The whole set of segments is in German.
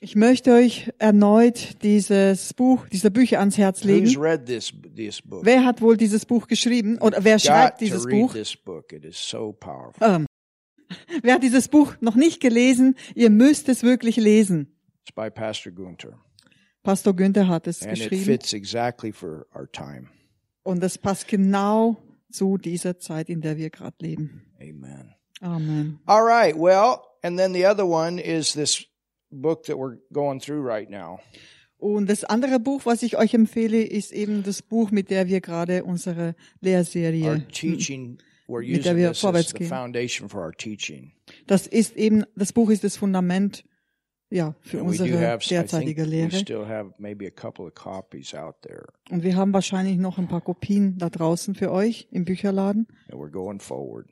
Ich möchte euch erneut dieses Buch, diese Bücher ans Herz legen. read this this book? Wer hat wohl dieses Buch geschrieben oder wer Got schreibt to dieses read Buch? so powerful. Ähm, wer hat dieses Buch noch nicht gelesen? Ihr müsst es wirklich lesen. It's by Pastor Gunter, Pastor Günther hat es and it geschrieben fits exactly for our time. und es passt genau zu dieser Zeit, in der wir gerade leben. Amen. Amen. All right. Well, and then the other one is this book that we're going through right now. Und das andere Buch, was ich euch empfehle, ist eben das Buch, mit der wir gerade unsere Lehrserie. teaching. Mit der wir vorwärts gehen. Das ist eben, das Buch ist das Fundament, ja, für And unsere have, derzeitige Lehre. Und wir haben wahrscheinlich noch ein paar Kopien da draußen für euch im Bücherladen. And we're going forward.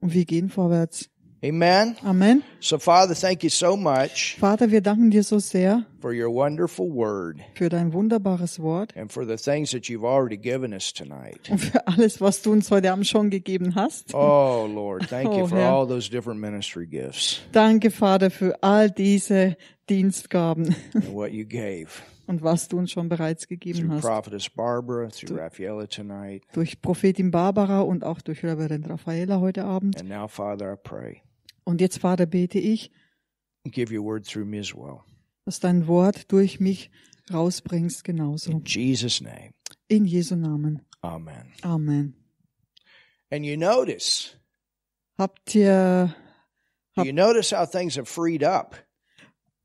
Und wir gehen vorwärts. Amen. Amen. So, Father, thank you so much Vater, wir danken dir so sehr for your wonderful word für dein wunderbares Wort and for the things that you've already given us tonight. und für alles, was du uns heute Abend schon gegeben hast. Oh, Lord, thank you Oh, for Herr. all those different ministry gifts Danke, Vater, für all diese Dienstgaben and what you gave und was du uns schon bereits gegeben through hast. Prophetess Barbara, through Raffaella tonight. Durch Prophetin Barbara und auch durch Reverend Raffaella heute Abend. And now, Father, I pray, Und jetzt, Vater, bete ich, give your word through Miswell. dass dein Wort durch mich rausbringst genauso. In Jesus' name, In Jesu Namen. amen. Amen. And you notice, Habt ihr, Hab- you notice how things have freed up.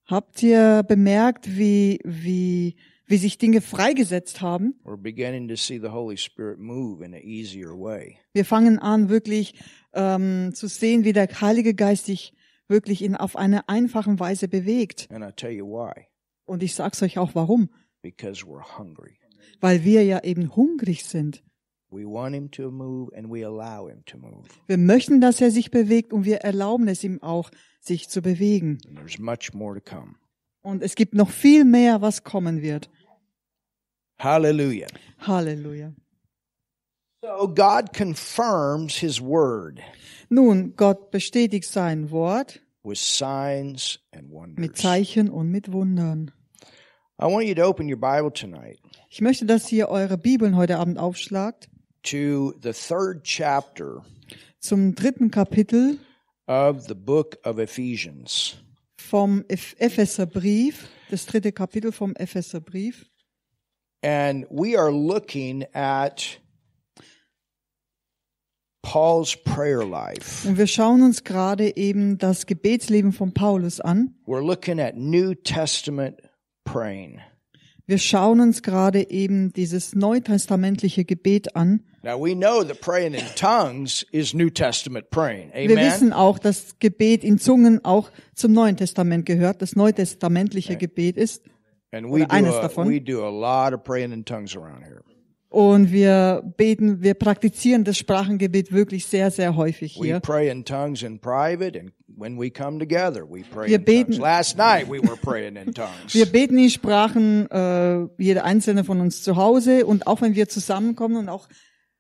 habt ihr bemerkt, wie, wie, wie sich Dinge freigesetzt haben? We're beginning to see the Holy Spirit move in an easier way. Wir fangen an, wirklich ähm, zu sehen, wie der Heilige Geist sich wirklich in, auf eine einfache Weise bewegt. And I tell you why. Und ich sag's euch auch warum. Because we're hungry. Weil wir ja eben hungrig sind. Wir möchten, dass er sich bewegt und wir erlauben es ihm auch, sich zu bewegen. And there's much more to come. Und es gibt noch viel mehr, was kommen wird. Hallelujah. Halleluja. So God confirms his word Nun, Gott bestätigt sein Wort with signs and wonders. mit. Zeichen und mit Wundern. I want you to open your Bible tonight Ich möchte, dass ihr eure Bibeln heute Abend aufschlagt to the third chapter zum dritten Kapitel of the book of Ephesians. vom Eph- Epheserbrief, das dritte Kapitel vom Epheserbrief. And we are looking at Paul's prayer life. Und wir schauen uns gerade eben das Gebetsleben von Paulus an. We're looking at New Testament praying. Wir schauen uns gerade eben dieses neutestamentliche Gebet an. Now we know that praying in tongues is New Testament praying. Wir Amen. wissen auch, dass Gebet in Zungen auch zum Neuen Testament gehört, das neutestamentliche Gebet ist. And we do, eines a, davon. we do a lot of praying in tongues around here. Und wir beten, wir praktizieren das Sprachengebet wirklich sehr, sehr häufig We hier. pray in tongues in private, and when we come together, we pray Wir in tongues. beten- Last night we were praying in tongues. Wir beten in Sprachen, äh, jeder einzelne von uns zu Hause und auch wenn wir zusammenkommen und auch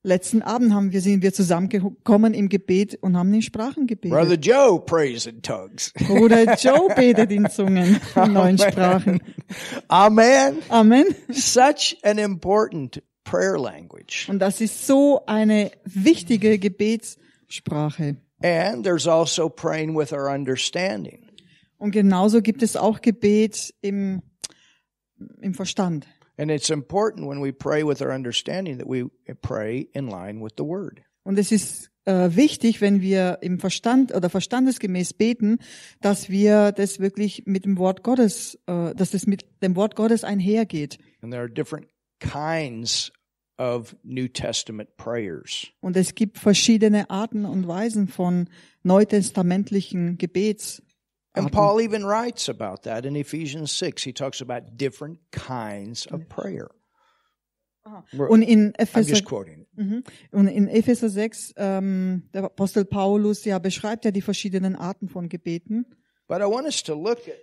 letzten Abend haben wir, sind wir zusammengekommen im Gebet und haben in Sprachen Brother gebetet. Joe prays in tongues. Bruder Joe betet in Zungen, in neuen Sprachen. Amen. Amen. Such an important prayer language. Und das ist so eine wichtige Gebetssprache. And there's also praying with our understanding. Und genauso gibt es auch Gebet im, im Verstand. And it's important when we pray with our understanding that we pray in line with the word. Und es ist äh, wichtig, wenn wir im Verstand oder verstandesgemäß beten, dass wir das wirklich mit dem Wort Gottes, äh, dass es mit dem Wort Gottes einhergeht. And there are different kinds of New Testament prayers. Und es gibt verschiedene Arten und Weisen von neutestamentlichen Gebets. And Paul even writes about that in Ephesians 6. He talks about different kinds of prayer. We're- Und in Epheser. Mhm. und in Epheser 6, ähm, der Apostel Paulus ja beschreibt ja die verschiedenen Arten von Gebeten. But I want us to look at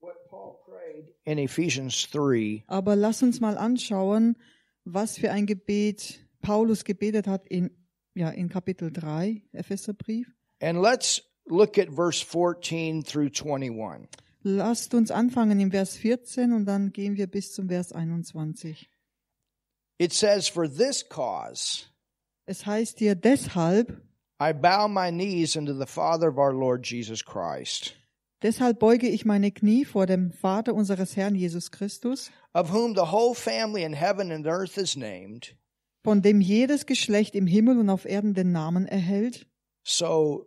what Paul prayed in Ephesians 3 Aber lass uns mal anschauen, was für ein Gebet Paulus gebetet hat in, ja, in Kapitel 3, Epheserbrief. and let's look at verse 14 through 21. Lasst uns anfangen im Vers 14 und dann gehen wir bis zum Vers 21. It says, For this cause Es heißt hier deshalb, I bow my knees unto the Father of our Lord Jesus Christ, deshalb beuge ich meine Knie vor dem Vater unseres Herrn Jesus Christus, of whom the whole family in heaven and earth is named. von dem jedes Geschlecht im Himmel und auf Erden den Namen erhält. So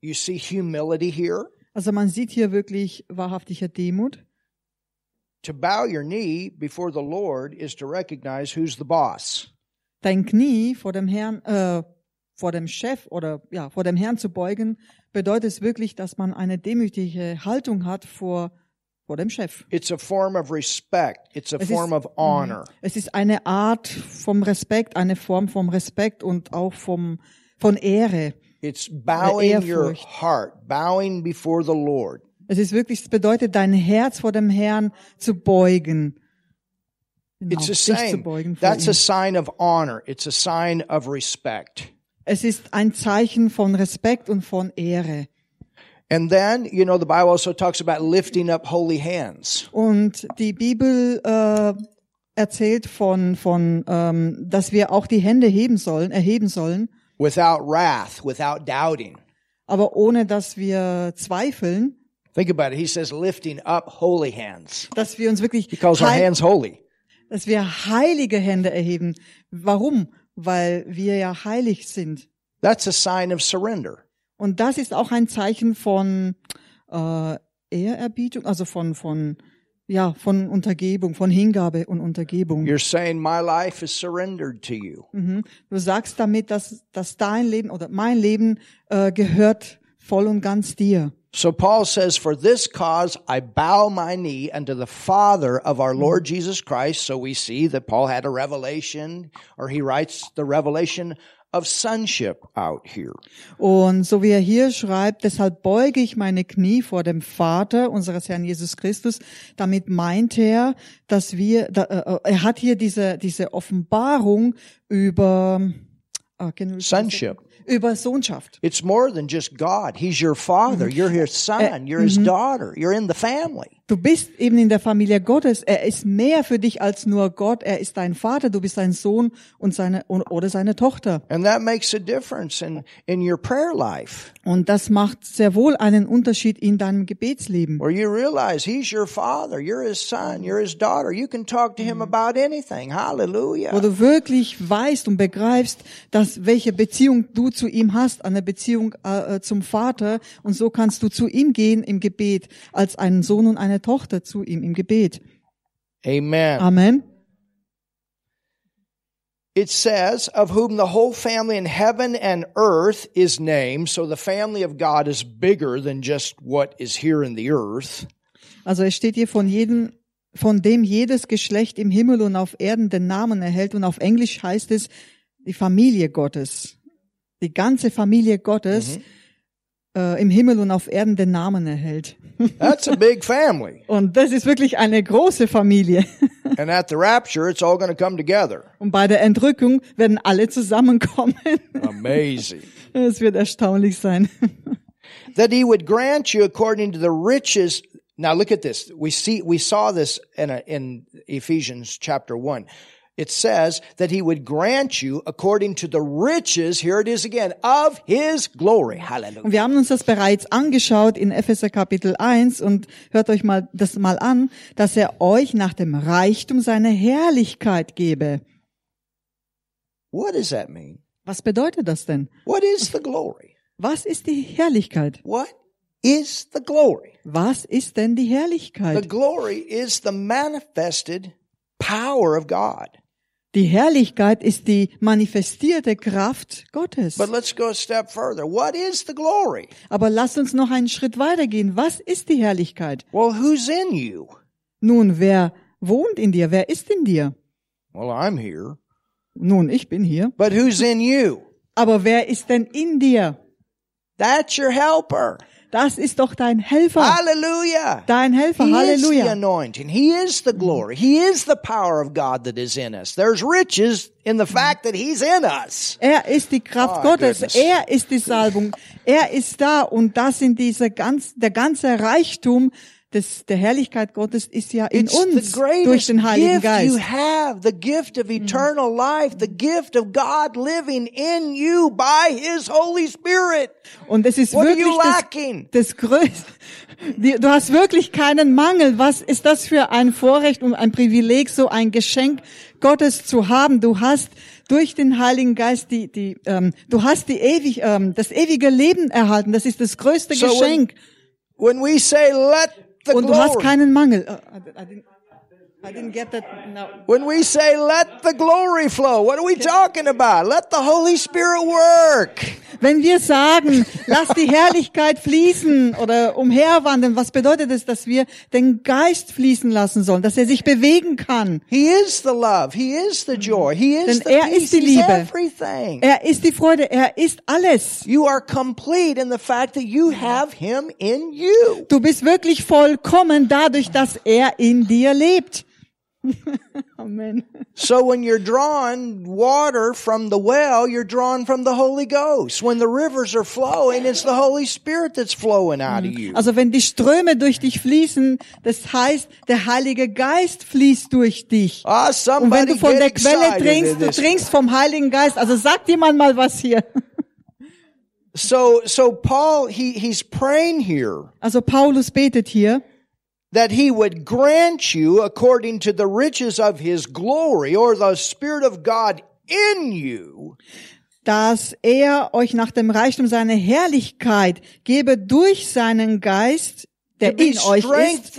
you see humility here. Also man sieht hier wirklich wahrhaftiger Demut. To bow your knee before the Lord is to recognize who's the boss. Dein Knie vor dem Herrn, äh, vor dem Chef oder ja, vor dem Herrn zu beugen, bedeutet es wirklich, dass man eine demütige Haltung hat vor, vor dem Chef. It's a form of respect. It's a Es form ist, of honor. es ist eine Art vom Respekt, eine Form vom Respekt und auch vom, von Ehre. It's bowing your heart, bowing before the Lord. Es ist wirklich, es bedeutet, dein Herz vor dem Herrn zu beugen. Genau, It's a sign. That's a ihm. sign of honor. It's a sign of respect. Es ist ein Zeichen von Respekt und von Ehre. And then, you know, the Bible also talks about lifting up holy hands. Und die Bibel äh, erzählt von, von ähm, dass wir auch die Hände heben sollen, erheben sollen, without wrath, without doubting. aber ohne dass wir zweifeln, Think about it. He says lifting up holy hands. dass wir uns wirklich He calls our hands holy. dass wir heilige Hände erheben. Warum? Weil wir ja heilig sind. That's a sign of surrender. Und das ist auch ein Zeichen von äh, Ehrerbietung, also von von ja von Untergebung, von Hingabe und Untergebung. You're saying my life is surrendered to you. Mhm. Du sagst damit, dass dass dein Leben oder mein Leben äh, gehört voll und ganz dir. So Paul says, for this cause I bow my knee unto the Father of our Lord Jesus Christ. So we see that Paul had a revelation, or he writes the revelation of sonship out here. Und so wie er hier schreibt, deshalb beuge ich meine Knie vor dem Vater unseres Herrn Jesus Christus. Damit meint er, dass wir, da, äh, er hat hier diese, diese Offenbarung über, äh, Sonship. Über Sohnschaft. It's more than just God. He's your father. You're his mm-hmm. son. You're his mm-hmm. daughter. You're in the family. Du bist eben in der Familie Gottes. Er ist mehr für dich als nur Gott. Er ist dein Vater. Du bist sein Sohn und seine, oder seine Tochter. And that makes a difference in, in your prayer life Und das macht sehr wohl einen Unterschied in deinem Gebetsleben. where you realize he's your father. You're his son. You're his daughter. You can talk to him about anything. wo Hallelujah. du wirklich weißt und begreifst, dass welche Beziehung du zu ihm hast, eine Beziehung äh, äh, zum Vater und so kannst du zu ihm gehen im Gebet als einen Sohn und eine Tochter zu ihm im Gebet. Amen. Amen. It says, of whom the whole family in heaven and earth is named. So the family of God is bigger than just what is here in the earth. Also es steht hier von jedem von dem jedes Geschlecht im Himmel und auf Erden den Namen erhält und auf Englisch heißt es die Familie Gottes. Die ganze Familie Gottes äh, im Himmel und auf Erden den Namen erhält. That's a big family. Und das ist wirklich eine große Familie. And at the rapture, it's all going to come together. Und bei der Entrückung werden alle zusammenkommen. Amazing. Es wird erstaunlich sein. that he would grant you according to the riches. Now look at this. We see, we saw this in, a, in Ephesians chapter one. It says that he would grant you according to the riches, here it is again, of his glory. Hallelujah. Und wir haben uns das bereits angeschaut in Epheser Kapitel 1 und hört euch mal das mal an, dass er euch nach dem Reichtum seiner Herrlichkeit gebe. What does that mean? Was bedeutet das denn? What is the glory? Was ist die Herrlichkeit? What is the glory? Was ist denn die The Herrlichkeit? glory is the manifested power of God. Die Herrlichkeit ist die manifestierte Kraft Gottes. But let's go a step further. What is the glory? Aber lasst uns noch einen Schritt weitergehen. Was ist die Herrlichkeit? Well, who's in you? Nun, wer wohnt in dir? Wer ist in dir? Well, I'm here. Nun, ich bin hier. But who's in you? Aber wer ist denn in dir? That's your helper. Das ist doch dein Helfer. Hallelujah. Dein Helfer. He is the Halleluja. anointing. He is the glory. He is the power of God that is in us. There's riches in the fact that He's in us. Er ist die Kraft Oh, Gottes. goodness. Er ist die Salbung. Er ist da und das sind diese ganz, der ganze Reichtum des, der Herrlichkeit Gottes ist ja in It's uns durch den Heiligen gift you Geist. have, the gift of eternal life, the gift of God living in you by His Holy Spirit. Und es ist What wirklich das, das Größte. Du hast wirklich keinen Mangel. Was ist das für ein Vorrecht und ein Privileg, so ein Geschenk Gottes zu haben? Du hast durch den Heiligen Geist die, die, ähm, du hast die ewig, ähm, das ewige Leben erhalten. Das ist das größte So when- Geschenk. When we say, let Und du hast keinen Mangel. I, didn't, get that. No. when we say, let the glory flow, what are we talking about? Let the Holy Spirit work. Wenn wir sagen, lass die Herrlichkeit fließen oder umherwandern, was bedeutet es, dass wir den Geist fließen lassen sollen, dass er sich bewegen kann? He is the love. He is the joy. He is Denn the er peace. ist die Liebe. everything. Er ist die Freude, er ist alles. You are complete in the fact that you have Him in you. Du bist wirklich vollkommen dadurch, dass er in dir lebt. Amen. So when you're drawing water from the well, you're drawing from the Holy Ghost. When the rivers are flowing, it's the Holy Spirit that's flowing out of you. Also wenn die Ströme durch dich fließen, das heißt, der Heilige Geist fließt durch dich. Ah, Und wenn du von der Quelle trinkst, in du trinkst vom Heiligen Geist. Also sagt jemand mal was hier. So, so Paul, he, he's praying here Also Paulus betet hier, that he would grant you according to the riches of his glory or the Spirit of God in you dass er euch nach dem Reichtum seiner Herrlichkeit gebe durch seinen Geist, der in euch ist,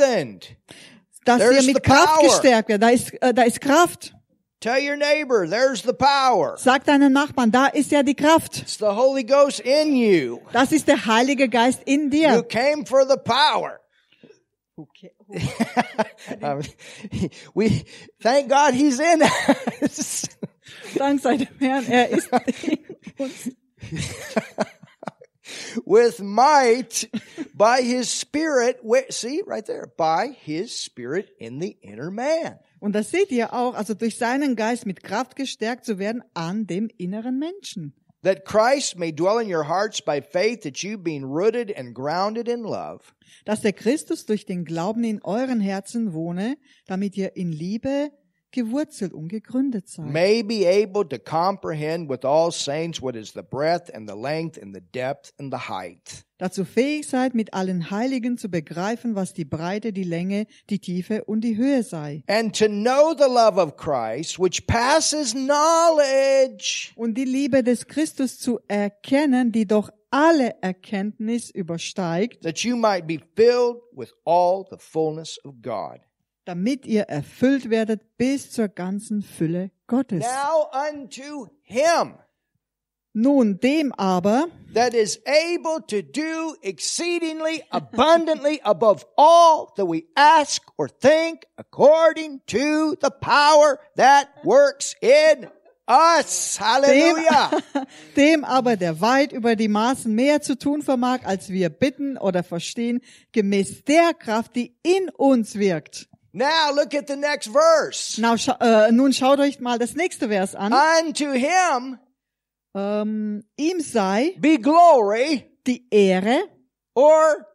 dass There's ihr the mit Kraft power. gestärkt werdet. Da ist, äh, da ist Kraft. Tell your neighbor, there's the power. Sag deinem Nachbarn, da ist ja die Kraft. It's the Holy Ghost in you. Das ist der Heilige Geist in You dir. came for the power. Um, we thank God He's in us. Dank sei dem Herrn, er ist in with might by His Spirit. See right there, by His Spirit in the inner man. Und das seht ihr auch, also durch seinen Geist mit Kraft gestärkt zu werden an dem inneren Menschen. That Christ may dwell in your hearts by faith, that you being rooted and grounded in love, Dass der Christus durch den Glauben in euren Herzen wohne, damit ihr in Liebe gewurzelt und gegründet seid. may be able to comprehend with all saints what is the breadth and the length and the depth and the height. Dazu fähig seid, mit allen Heiligen zu begreifen, was die Breite, die Länge, die Tiefe und die Höhe sei. and to know the love of Christ, which passes knowledge, Und die Liebe des Christus zu erkennen, die doch alle Erkenntnis übersteigt, that you might be filled with all the fullness of God. Damit ihr erfüllt werdet bis zur ganzen Fülle Gottes. Now unto him Nun dem aber, that is able to do exceedingly abundantly above all that we ask or think according to the power that works in us. dem, Hallelujah. dem aber, der weit über die Maßen mehr zu tun vermag, als wir bitten oder verstehen, gemäß der Kraft, die in uns wirkt. Now look at the next verse. Now, äh, nun schaut euch mal das nächste Vers an. Unto him Ähm, ihm sei be glory die Ehre or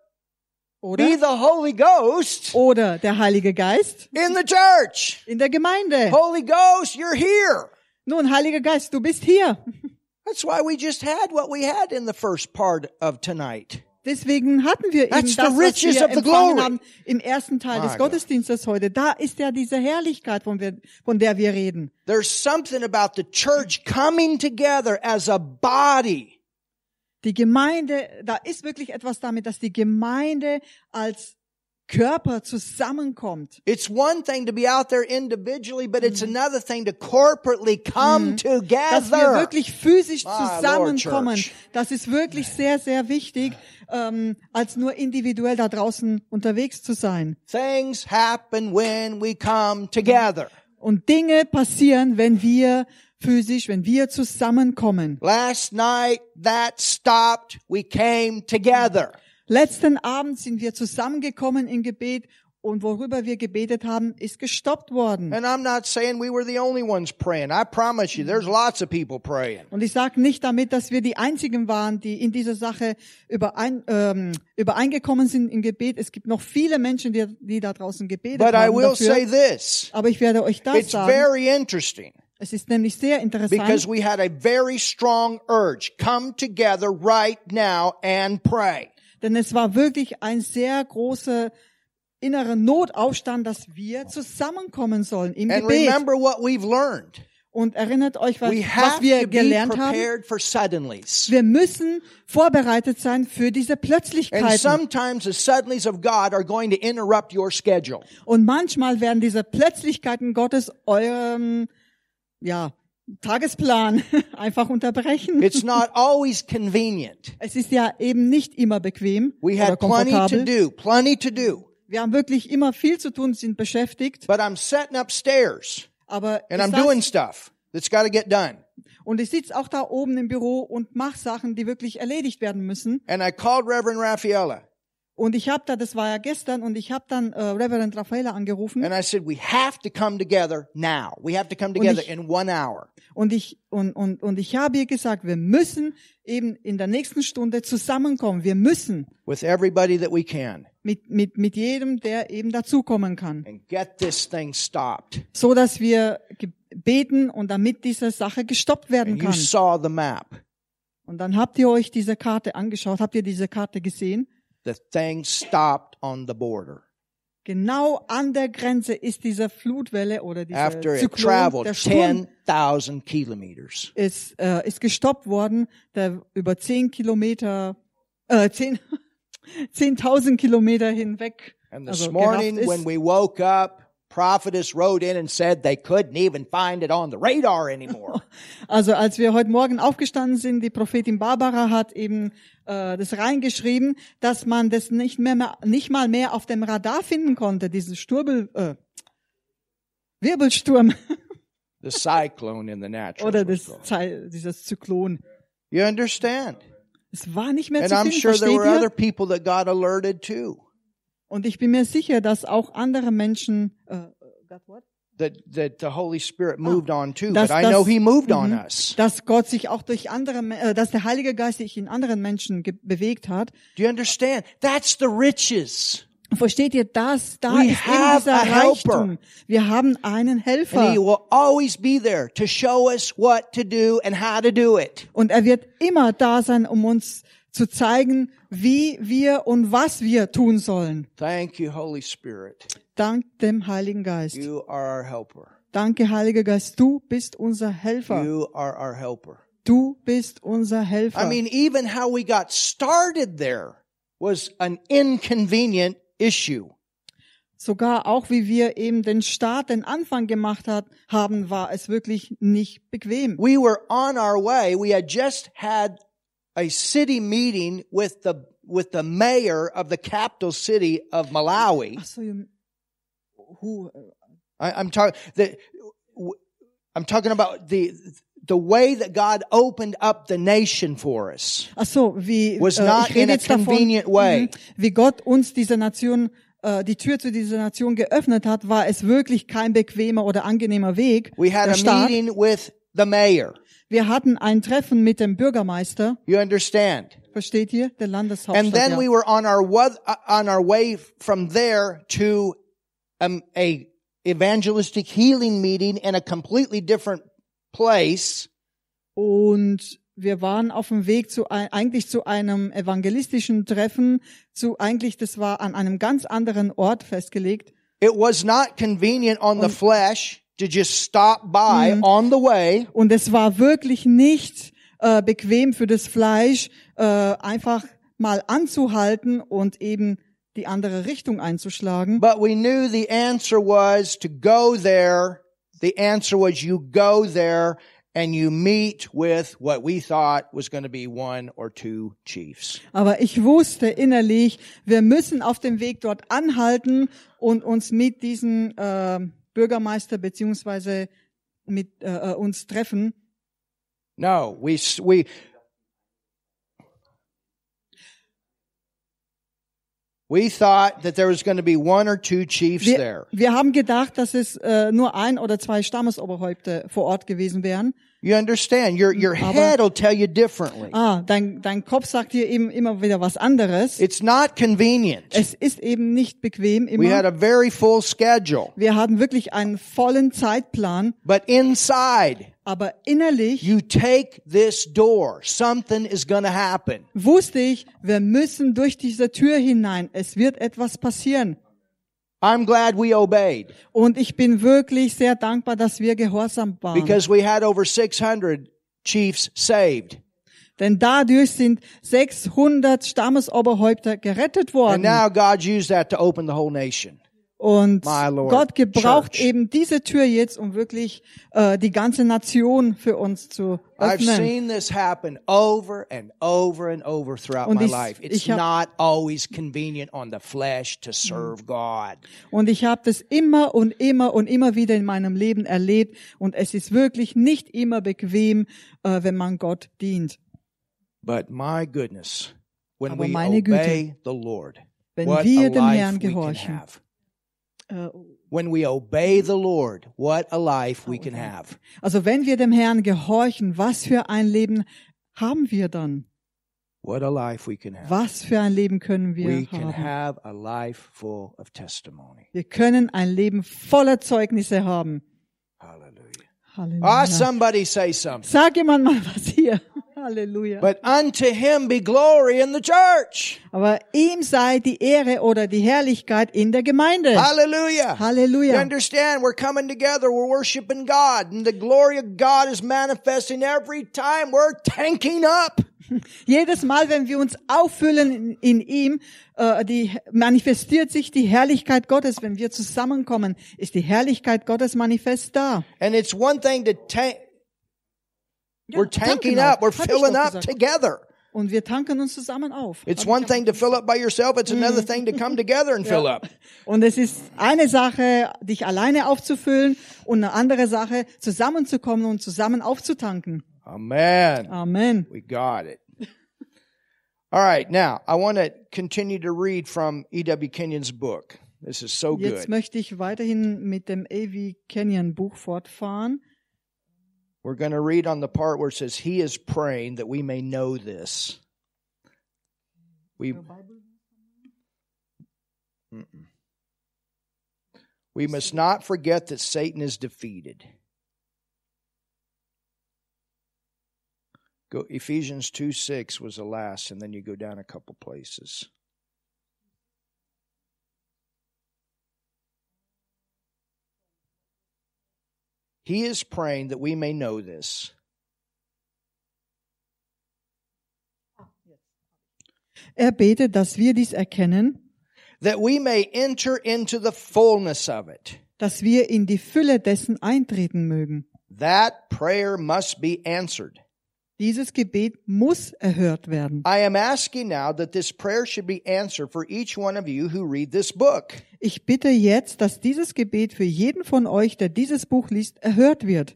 oder, be the Holy Ghost oder der Heilige Geist in the church. in der Gemeinde. Holy Ghost, you're here. Nun, Heiliger Geist, du bist hier. That's why we just had what we had in the first part of tonight. Deswegen hatten wir eben That's das, was wir empfangen glory. haben im ersten Teil My des God. Gottesdienstes heute. Da ist ja diese Herrlichkeit, von, wir, von der wir reden. There's something about the church coming together as a body. Die Gemeinde, da ist wirklich etwas damit, dass die Gemeinde als Körper zusammenkommt. It's one thing to be out there individually, but it's another thing to corporately come Dass wir together. wirklich physisch Lord, zusammenkommen. Das ist wirklich sehr, sehr wichtig, ähm, als nur individuell da draußen unterwegs zu sein. Things happen when we come together. Und Dinge passieren, wenn wir physisch, wenn wir zusammenkommen. Last night that stopped. We came together. Letzten Abend sind wir zusammengekommen im Gebet und worüber wir gebetet haben, ist gestoppt worden. And I'm not saying we were the only ones praying. I promise you, there's lots of people praying. Und ich sage nicht damit, dass wir die Einzigen waren, die in dieser Sache überein, ähm, übereingekommen sind im Gebet. Es gibt noch viele Menschen, die, die da draußen gebetet But I haben will say dafür. this. Aber ich werde euch das It's sagen. very interesting Es ist nämlich sehr because interessant, we had a very strong urge. Come together right now and pray. Denn es war wirklich ein sehr großer innerer Notaufstand, dass wir zusammenkommen sollen im And Gebet. remember what we've learned. Und erinnert euch, was, was wir gelernt haben. Wir müssen vorbereitet sein für diese Plötzlichkeiten. Und manchmal werden diese Plötzlichkeiten Gottes euren, ja, Tagesplan einfach unterbrechen. It's not always convenient. Es ist ja eben nicht immer bequem We oder had plenty to komfortabel. do, plenty to do. Wir haben wirklich immer viel zu tun, sind beschäftigt. But I'm sitting upstairs Aber and ich I'm saß- doing stuff that's got to get done. und ich sitze auch da oben im Büro und mache Sachen, die wirklich erledigt werden müssen. And I called Reverend Raffaella Und ich habe da, das war ja gestern, und ich habe dann äh, Reverend Raffaella angerufen and I said, we have to come together now. We have to come together in one hour. und ich und und und ich habe ihr gesagt, wir müssen eben in der nächsten Stunde zusammenkommen. Wir müssen with everybody that we can mit mit mit jedem, der eben dazukommen kann, and get this thing stopped. so dass wir beten und damit diese Sache gestoppt werden And you kann. saw the map. Und dann habt ihr euch diese Karte angeschaut, habt ihr diese Karte gesehen? The thing stopped on the border. Genau an der Grenze ist diese Flutwelle oder dieser After it Zyklon, traveled der Sturm 10,000 kilometers. ist, äh, ist gestoppt worden, der über zehn Kilometer, äh, zehn, 10.000 Kilometer hinweg. And this also morning gerafft when ist. we woke up, prophetess wrote in and said they couldn't even find it on the radar anymore. Also als wir heute Morgen aufgestanden sind, die Prophetin Barbara hat eben äh, das reingeschrieben, dass man das nicht mehr, nicht mal mehr auf dem Radar finden konnte, diesen Sturbel, äh, Wirbelsturm the cyclone in the natural. oder das, dieses Zyklon. You understand? Es war nicht mehr And zu I'm finden, sure there were other ihr? people that got alerted too. Und ich bin mir sicher, dass auch andere Menschen, äh? That that the Holy Spirit moved on too. Dass- But I know He moved on Mhm. us. dass Gott sich auch durch andere, äh, dass der Heilige Geist sich in anderen Menschen bewegt hat. Do you understand? That's the riches. Versteht ihr das? Da We ist eben dieser. Reichtum. Wir haben einen And He Helfer. will always be there to show us what to do and how to do it. Und er wird immer da sein, um uns zu zeigen, wie wir und was wir tun sollen. Thank you, Holy Spirit. Dank dem Heiligen Geist. You are our helper. Danke, Heiliger Geist. Du bist unser Helfer. You are our helper. Du bist unser Helfer. I mean, even how we got started there was an inconvenient issue. Sogar auch wie wir eben den Start, den Anfang gemacht hat, haben, war es wirklich nicht bequem. We were on our way. We had just had a city meeting with the with the mayor of the capital city of Malawi. So, you- who, I, I'm talking the I'm talking about the the way that God opened up the nation for us. ach so, wie, Was äh, not in a jetzt davon, convenient way. mhm, wie Gott uns diese Nation, äh, die Tür zu dieser Nation geöffnet hat, war es wirklich kein bequemer oder angenehmer Weg. We had a meeting with the mayor. Wir hatten ein Treffen mit dem Bürgermeister, You understand? versteht ihr, der And Landeshauptstadt. then ja. we were on our on our way from there to um, a evangelistic healing meeting in a completely different place. Und wir waren auf dem Weg zu eigentlich zu einem evangelistischen Treffen, zu eigentlich das war an einem ganz anderen Ort festgelegt. It was not convenient on the flesh to just stop by on the way. Und es war wirklich nicht äh, bequem für das Fleisch, äh, einfach mal anzuhalten und eben die andere Richtung einzuschlagen. But we knew the answer was to go there. The answer was you go there and you meet with what we thought was going to be one or two chiefs. Aber ich wusste innerlich, wir müssen auf dem Weg dort anhalten und uns mit diesem äh, Bürgermeister beziehungsweise mit äh, äh, uns treffen. No, we, we, We thought that there was going to be one or two chiefs Wir, there. wir haben gedacht, dass es äh, nur ein oder zwei Stammesoberhäupter vor Ort gewesen wären. You understand? Your your head will tell you differently. Ah, dein, dein Kopf sagt dir eben immer wieder was anderes. It's not convenient. Es ist eben nicht bequem We had immer. a very full schedule, Wir hatten wirklich einen vollen Zeitplan, but inside aber innerlich you take this door. Something is going to happen. wusste ich, wir müssen durch diese Tür hinein. Es wird etwas passieren. I'm glad we obeyed Und ich bin wirklich sehr dankbar, dass wir gehorsam waren. because we had over 600 chiefs saved. Denn dadurch sind 600 Stammesoberhäupter gerettet worden. And now God used that to open the whole nation. Und Gott gebraucht Church. eben diese Tür jetzt, um wirklich äh, die ganze Nation für uns zu I've öffnen. seen this happen over and over and over throughout Und my ich- life. It's ich hab- not always convenient on the flesh to serve God. Und ich habe das immer und immer und immer wieder in meinem Leben erlebt. Und es ist wirklich nicht immer bequem, äh, wenn man Gott dient. But my goodness, when Aber we meine the Lord, Wenn wir dem Herrn gehorchen. Äh, When we obey the Lord, what a life we can have. Also wenn wir dem Herrn gehorchen, was für ein Leben haben wir dann? What a life we can have. Was für ein Leben können wir We can haben? have a life full of testimony. Wir können ein Leben voller Zeugnisse haben. Hallelujah. Halleluja. Ah, somebody say something. Sag jemand mal was hier. Halleluja. But unto him be glory in the church. Aber ihm sei die Ehre oder die Herrlichkeit in der Gemeinde. Hallelujah. You Halleluja. understand? We're coming together. We're worshiping God. And the glory of God is manifesting every time we're tanking up. Jedes Mal, wenn wir uns auffüllen in, in ihm, äh, die manifestiert sich die Herrlichkeit Gottes. Wenn wir zusammenkommen, ist die Herrlichkeit Gottes manifest da. And it's one thing to tank. Ja, We're tanking tanken up. auch. We're Hab filling up gesagt. together. Und wir tanken uns zusammen auf. It's one thing to fill up by yourself. It's another thing to come together and fill up. Und es ist eine Sache, dich alleine aufzufüllen und eine andere Sache, zusammenzukommen und zusammen aufzutanken. Amen. Amen. We got it. All right. Now I want to continue to read from E.W. Kenyon's book. This is so Jetzt good. möchte ich weiterhin mit dem A.V. Kenyon Buch fortfahren. We're going to read on the part where it says, He is praying that we may know this. We, we must not forget that Satan is defeated. Go Ephesians 2 6 was the last, and then you go down a couple places. He is praying that we may know this. Er betet, dass wir dies erkennen, that we may enter into the fullness of it. dass wir in die Fülle dessen eintreten mögen. That prayer must be answered. Dieses Gebet muss erhört werden. I am asking now that this prayer should be answered for each one of you who read this book. Ich bitte jetzt, dass dieses Gebet für jeden von euch, der dieses Buch liest, erhört wird.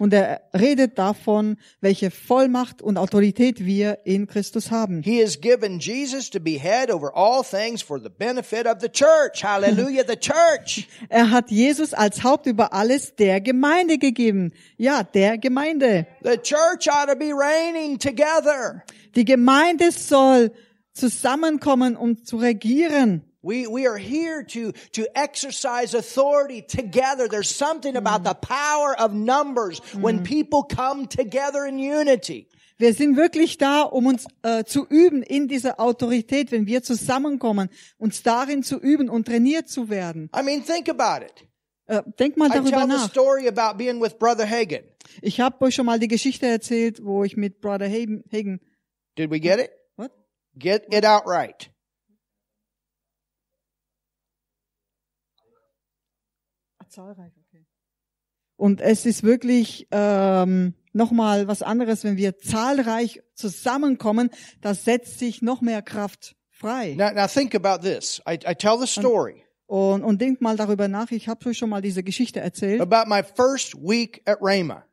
Und er redet davon, welche Vollmacht und Autorität wir in Christus haben. He has given Jesus to be head over all things for the benefit of the church. Hallelujah, the church. Er hat Jesus als Haupt über alles der Gemeinde gegeben. Ja, der Gemeinde. The church ought to be reigning together. Die Gemeinde soll zusammenkommen, um zu regieren. We, we are here to, to exercise authority together. There's something about the power of numbers when people come together in unity. Wir sind wirklich da, um uns äh, zu üben in dieser Autorität, wenn wir zusammenkommen, uns darin zu üben und trainiert zu werden. I mean, think about it. Äh, denk mal darüber nach. story about being with Brother Hagen. Ich habe euch schon mal die Geschichte erzählt, wo ich mit Brother Hagen, Hagen Did we get it? Get it out right. Ah, zahlreich, okay. Und es ist wirklich ähm, nochmal was anderes, wenn wir zahlreich zusammenkommen, das setzt sich noch mehr Kraft frei. Now, now think about this. I, I tell the story Und, und denkt mal darüber nach, ich habe euch schon mal diese Geschichte erzählt, about my first week at Rhema.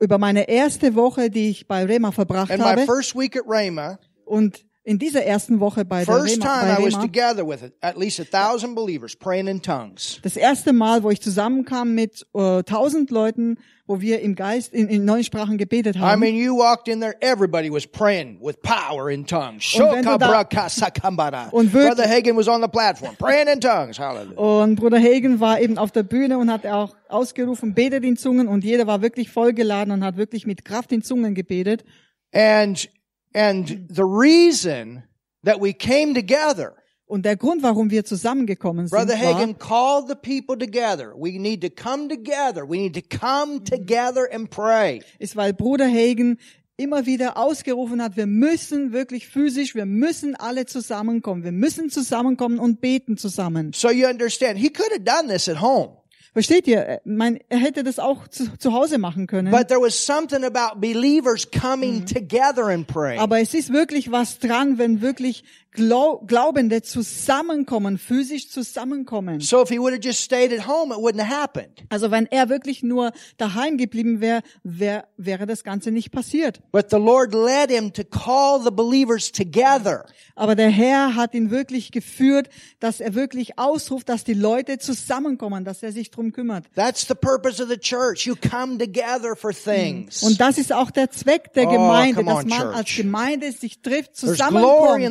über meine erste Woche, die ich bei Rema verbracht And my habe. first week at Rhema, Und in dieser ersten Woche bei der First Rema, time bei I was Rema together with at least a thousand believers praying in tongues. das erste Mal, wo ich zusammenkam mit äh, tausend Leuten, wo wir im Geist in, in neuen Sprachen gebetet I haben. mean, you walked in there, everybody was praying with power in tongues. Und wenn du da- Shokabrakasakambara. Und wirklich- Brother Hagen was on the platform praying in tongues. Hallelujah. und Bruder Hagen war eben auf der Bühne und hat auch ausgerufen, betet in Zungen und jeder war wirklich vollgeladen und hat wirklich mit Kraft in Zungen gebetet. And, and the reason that we came together, Und der Grund, warum wir zusammengekommen sind, Brother Hagen called the people together. We need to come together. We need to come together and pray. ist, weil Bruder Hagen immer wieder ausgerufen hat, wir müssen wirklich physisch, wir müssen alle zusammenkommen, wir müssen zusammenkommen und beten zusammen. So you understand, he could have done this at home. Versteht ihr? Äh, Mein, er hätte das auch zu, zu Hause machen können. But there was something about believers coming together and praying. Aber es ist wirklich was dran, wenn wirklich Glaubende zusammenkommen, physisch zusammenkommen. So if he would have just stayed at home, it wouldn't have happened. Also wenn er wirklich nur daheim geblieben wäre, wär, wäre das Ganze nicht passiert. But the Lord led him to call the believers together. Aber der Herr hat ihn wirklich geführt, dass er wirklich ausruft, dass die Leute zusammenkommen, dass er sich drum kümmert. That's the purpose of the church. You come together for things. Und das ist auch der Zweck der Oh, Gemeinde, dass on, man church. als Gemeinde sich trifft, zusammenkommt.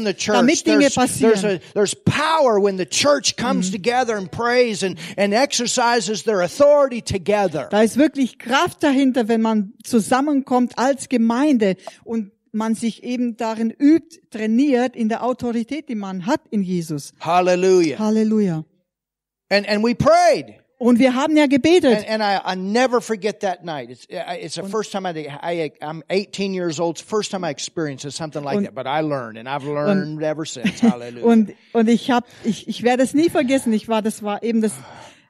Damit Dinge there's, passieren. a, there's power when the church comes together and prays and, and exercises their authority together. Da ist wirklich Kraft dahinter, wenn man zusammenkommt als Gemeinde und man sich eben darin übt, trainiert in der Autorität, die man hat in Jesus. Hallelujah. Halleluja. And, and we prayed. Und wir haben ja gebetet. And, and I, I never forget that night. It's, it's the first time I, I, I'm 18 years old. It's the first time I experienced something like Und- that. But I learned and I've learned ever since. Hallelujah. Und, und ich habe, ich, ich werde es nie vergessen. Ich war, das war eben das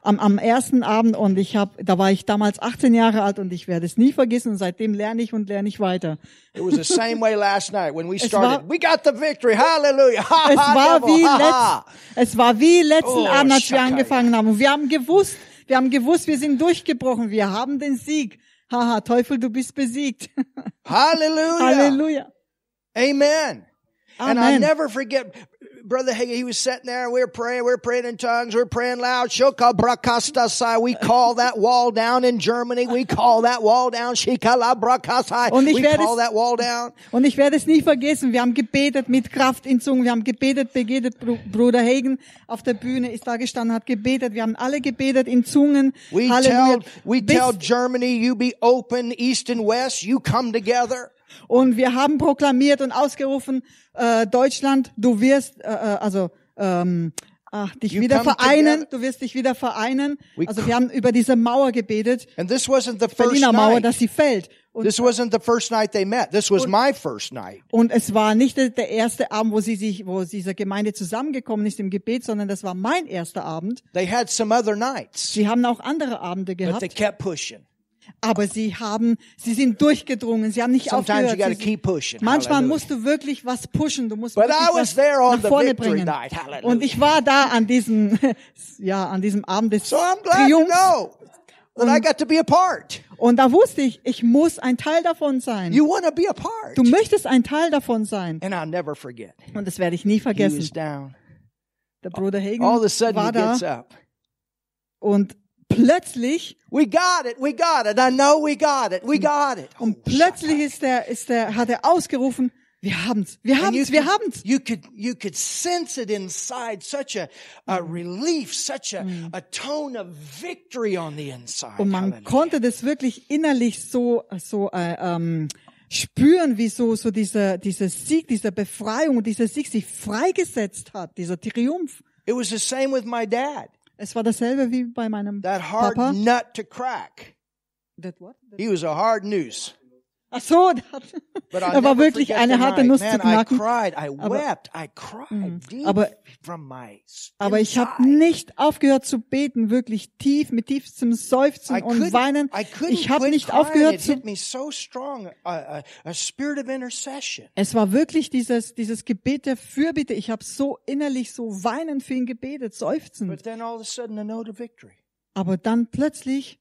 am, am ersten Abend und ich habe, da war ich damals 18 Jahre alt und ich werde es nie vergessen. Und seitdem lerne ich und lerne ich weiter. It was the same way last night when we war- started. We got the victory. Hallelujah. Ha, Es ha, war wie Ha, ha. letzt, es war wie letzten Oh, Abend, als wir angefangen haben. Und wir haben gewusst, wir haben gewusst, wir sind durchgebrochen. Wir haben den Sieg. Haha, Teufel, du bist besiegt. Hallelujah. Halleluja. Amen. And I Amen. never forget, Brother Hagee, he was sitting there and we were praying, we were praying in tongues, we were praying loud. Shoka brakastasai. We call that wall down in Germany. We call that wall down. Shikala brakasai. Und ich We call that wall down. Und ich werde es nie vergessen. Wir haben gebetet mit Kraft in Zungen. Wir haben gebetet, begetet. Bru- Bruder Hagen auf der Bühne ist da gestanden, hat gebetet. Wir haben alle gebetet in Zungen. We Halleluja. tell, we tell Germany, you be open, east and west, you come together. Und wir haben proklamiert und ausgerufen, äh, Deutschland, du wirst, äh, äh, also ähm, ach, dich You wieder vereinen, du wirst dich wieder vereinen. We Also wir haben über diese Mauer gebetet, And this wasn't the first Berliner Mauer, night. dass sie fällt. Und, This wasn't the first night they met. This was my first night. und es war nicht der erste Abend, wo sie sich, wo diese Gemeinde zusammengekommen ist im Gebet, sondern das war mein erster Abend. They had some other nights, Sie haben auch andere Abende but they gehabt, kept pushing. Aber sie haben, sie sind durchgedrungen, sie haben nicht Sometimes you aufgehört. gotta Sie- keep pushing. Manchmal Hallelujah. musst du wirklich was pushen, du musst But was was there on nach vorne bringen. night. Und ich war da an diesem, ja, an diesem Abend des So I'm glad to Triumphs. know that I got to be a part. Und da wusste ich, ich muss ein Teil davon sein. You want to be a part. Du möchtest ein Teil davon sein. And I'll never forget. Und das werde ich nie vergessen. Der Bruder Hagen war da gets up. und plötzlich, We got it. We got it. I know we got it. We got it. und plötzlich ist der, ist der, hat er ausgerufen, wir haben's, wir haben's, wir haben's. You could, you could sense it inside, such a, a relief, such a, a tone of victory on the inside. Und man konnte das wirklich innerlich so, so äh, ähm, spüren, wie so, so dieser, dieser Sieg, dieser Befreiung, und dieser Sieg sich freigesetzt hat, dieser Triumph. It was the same with my dad. Es war dasselbe wie bei meinem That hard Papa. nut to crack. That what? He was a hard noose. Ach so, er war wirklich eine harte. Nuss Man, zu knacken. I cried. I Aber- wept. I cried deep Aber- ich habe nicht aufgehört zu beten, wirklich tief, mit tiefstem Seufzen I und Weinen. Ich habe nicht aufgehört zu. Es war wirklich dieses, dieses Gebet der Fürbitte. Ich habe so innerlich so weinend für ihn gebetet, seufzend. But then all of a sudden, a note of victory. Aber dann plötzlich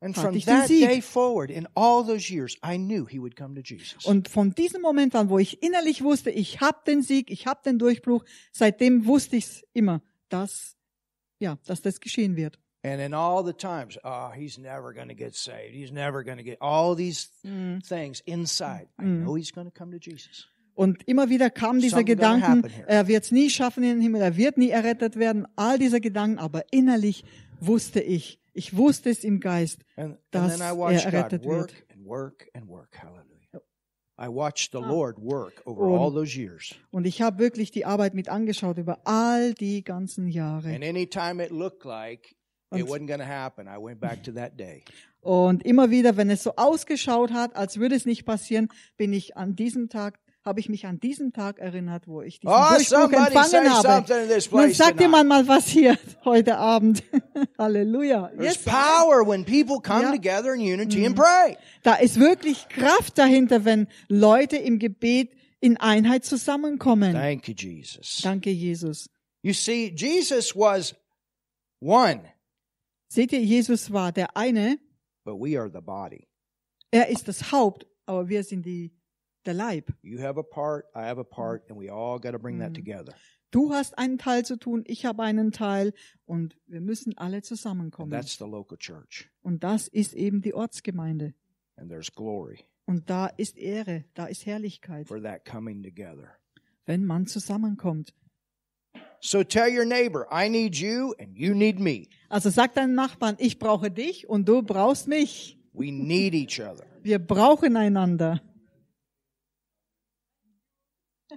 And from that day forward, in all those years, I knew he would come to Jesus. Und von diesem Moment an, wo ich innerlich wusste, ich habe den Sieg, ich habe den Durchbruch, seitdem wusste ich immer, dass ja, dass das geschehen wird. And in all the times, oh, he's never going to get saved. He's never going to get all these things inside. I know he's going to come to Jesus. Und immer wieder kamen diese Something gonna Gedanken, happen here. er wird es nie schaffen in den Himmel, er wird nie errettet werden, all diese Gedanken, aber innerlich wusste ich, ich wusste es im Geist, And, and dass then I watched er God errettet work wird. and work and work. Hallelujah. I watched the Lord work over Und- all those years. Und ich habe wirklich die Arbeit mit angeschaut über all die ganzen Jahre. And any time it looked like it Und- wasn't going to happen, I went back to that day. Und immer wieder, wenn es so ausgeschaut hat, als würde es nicht passieren, bin ich an diesem Tag, habe ich mich an diesen Tag erinnert, wo ich diesen Oh, Durchbruch empfangen habe. place sagt tonight. mal was hier heute Abend. Halleluja. Yes. power when people come Ja. together in unity and pray. Da ist wirklich Kraft dahinter, wenn Leute im Gebet in Einheit zusammenkommen. Thank you, Jesus. Danke, Jesus. You see, Jesus was one, Seht ihr, Jesus war der eine, but we are the body. er ist das Haupt, aber wir sind die, der Leib. You have a part, I have a part, and we all got to bring that together. Du hast einen Teil zu tun, ich habe einen Teil und wir müssen alle And zusammenkommen. that's the local church. Und das ist eben die Ortsgemeinde. And there's glory Und da ist Ehre, da ist Herrlichkeit, for that coming together. wenn man zusammenkommt. So tell your neighbor, I need you and you need me. Also sag deinem Nachbarn, ich brauche dich und du brauchst mich. We need each other. Wir brauchen einander.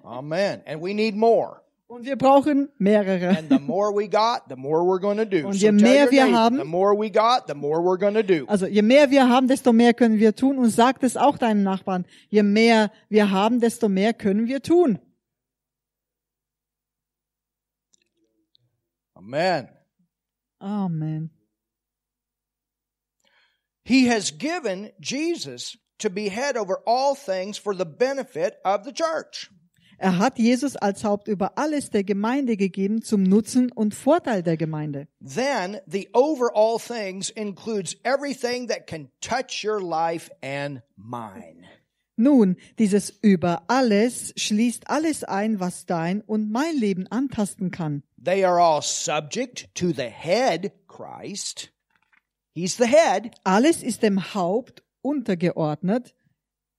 Amen. And we need more. Und wir brauchen mehrere. And the more we got, the more we're going to do. Und je tell mehr wir neighbor, haben- the more we got, the more we're going to do. Also je mehr wir haben, desto mehr können wir tun. Und sag es auch deinem Nachbarn. Je mehr wir haben, desto mehr können wir tun. Amen. Amen. He has given Jesus to be head over all things for the benefit of the church. Er hat Jesus als Haupt über alles der Gemeinde gegeben zum Nutzen und Vorteil der Gemeinde. Then the over all things includes everything that can touch your life and mine. Nun, dieses über alles schließt alles ein, was dein und mein Leben antasten kann. They are all subject to the head, Christ. He's the head. Alles ist dem Haupt untergeordnet,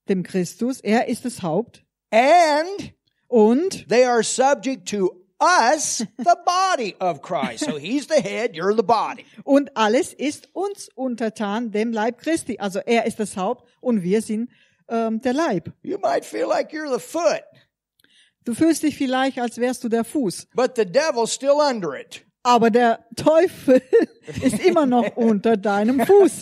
dem Christus. Er ist das Haupt. And Und they are subject to us, the body of Christ. So he's the head, you're the body. Und alles ist uns untertan, dem Leib Christi. Also er ist das Haupt und wir sind ähm, der Leib. You might feel like you're the foot, Du fühlst dich vielleicht, als wärst du der Fuß. but the devil's still under it. Aber der Teufel ist immer noch unter deinem Fuß.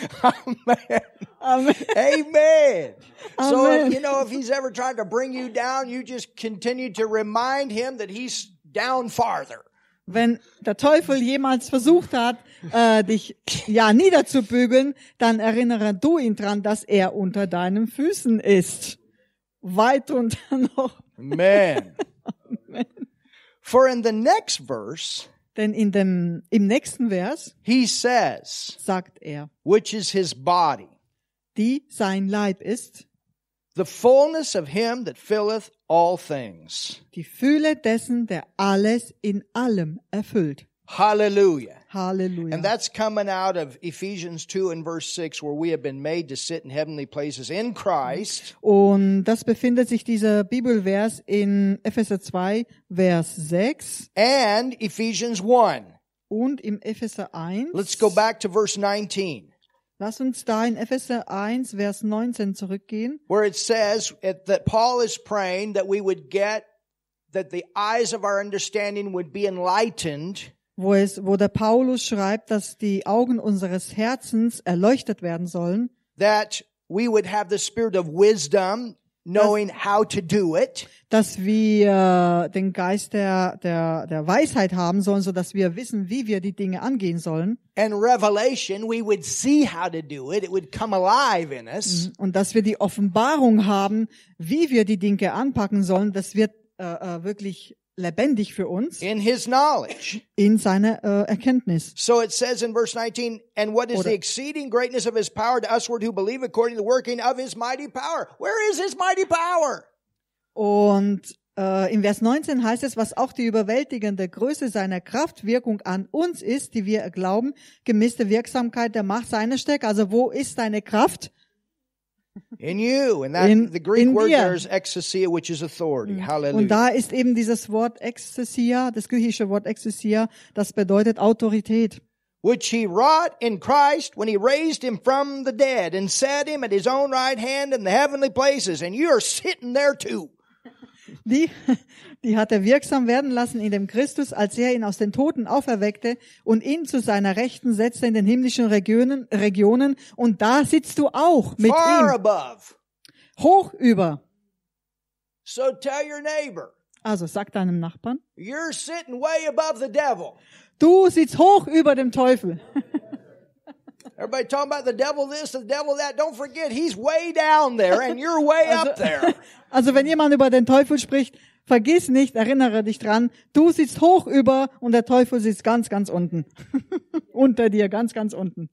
Amen. Amen. Amen. So, Amen. you know, if he's ever tried to bring you down, you just continue to remind him that he's down farther. Wenn der Teufel jemals versucht hat, äh, dich ja niederzubügeln, dann erinnere du ihn dran, dass er unter deinen Füßen ist. Weit unter noch. Amen. For in the next verse, Denn in dem, im nächsten Vers he says, sagt er, which is his body, die sein Leib ist, the fullness of him that filleth all things. die Fühle dessen, der alles in allem erfüllt. Hallelujah. Halleluja. And that's coming out of Ephesians 2 and verse 6, where we have been made to sit in heavenly places in Christ. Und das befindet sich dieser Bibelvers in Epheser 2, Vers 6 And Ephesians 1. und im Epheser 1. Let's go back to verse 19, Lass uns da in Epheser 1, Vers 19 zurückgehen, where it says that Paul is praying that we would get, that the eyes of our understanding would be enlightened, wo es, wo der Paulus schreibt, dass die Augen unseres Herzens erleuchtet werden sollen, that we would have the spirit of wisdom, knowing how to do it, dass wir den Geist der, der, der Weisheit haben sollen, so dass wir wissen, wie wir die Dinge angehen sollen. and revelation, we would see how to do it. It would come alive in us. Und dass wir die Offenbarung haben, wie wir die Dinge anpacken sollen, das wird äh, äh, wirklich lebendig für uns in his knowledge. in seiner äh, Erkenntnis. So it says in verse 19, and what is Oder- the exceeding greatness of his power to usward who believe according to the working of his mighty power? Where is his mighty power? Und äh, im Vers 19 heißt es, was auch die überwältigende Größe seiner Kraftwirkung an uns ist, die wir glauben, gemäß der Wirksamkeit der Macht seiner Stärke. Also wo ist deine Kraft? In you. And that, In- the Greek word dir. there is exousia, which is authority. Mm. Hallelujah. Und da ist eben dieses Wort Exousia, das griechische Wort Exousia, das bedeutet Autorität. which he wrought in Christ when he raised him from the dead and set him at his own right hand in the heavenly places. And you are sitting there too. Die, die hat er wirksam werden lassen in dem Christus, als er ihn aus den Toten auferweckte und ihn zu seiner Rechten setzte in den himmlischen Regionen, Regionen. Und da sitzt du auch mit Far ihm, above. hoch über. So tell your neighbor, Also sag deinem Nachbarn, you're sitting way above the devil. du sitzt hoch über dem Teufel. Everybody talking about the devil this, the devil that. Don't forget, he's way down there and you're way up there. Also wenn jemand über den Teufel spricht, vergiss nicht, erinnere dich dran, du sitzt hoch über und der Teufel sitzt ganz, ganz unten. Unter dir, ganz, ganz unten.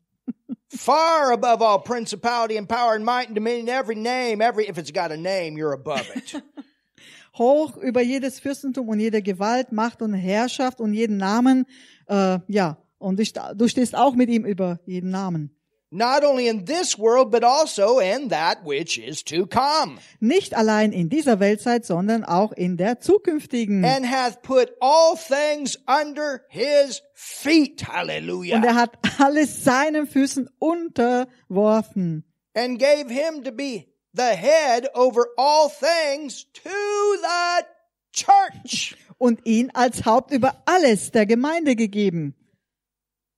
Far above all principality and power and might and dominion, every name, every, if it's got a name, you're above it. Hoch über jedes Fürstentum und jede Gewalt, Macht und Herrschaft und jeden Namen. Äh, ja, und du, stehst auch mit ihm über jeden Namen. Not only in this world, but also in that which is to come. Nicht allein in dieser Weltzeit, sondern auch in der zukünftigen. And hath put all things under his feet. Hallelujah. Und er hat alles seinen Füßen unterworfen. and gave him to be the head over all things to the church, Und ihn als Haupt über alles der Gemeinde gegeben.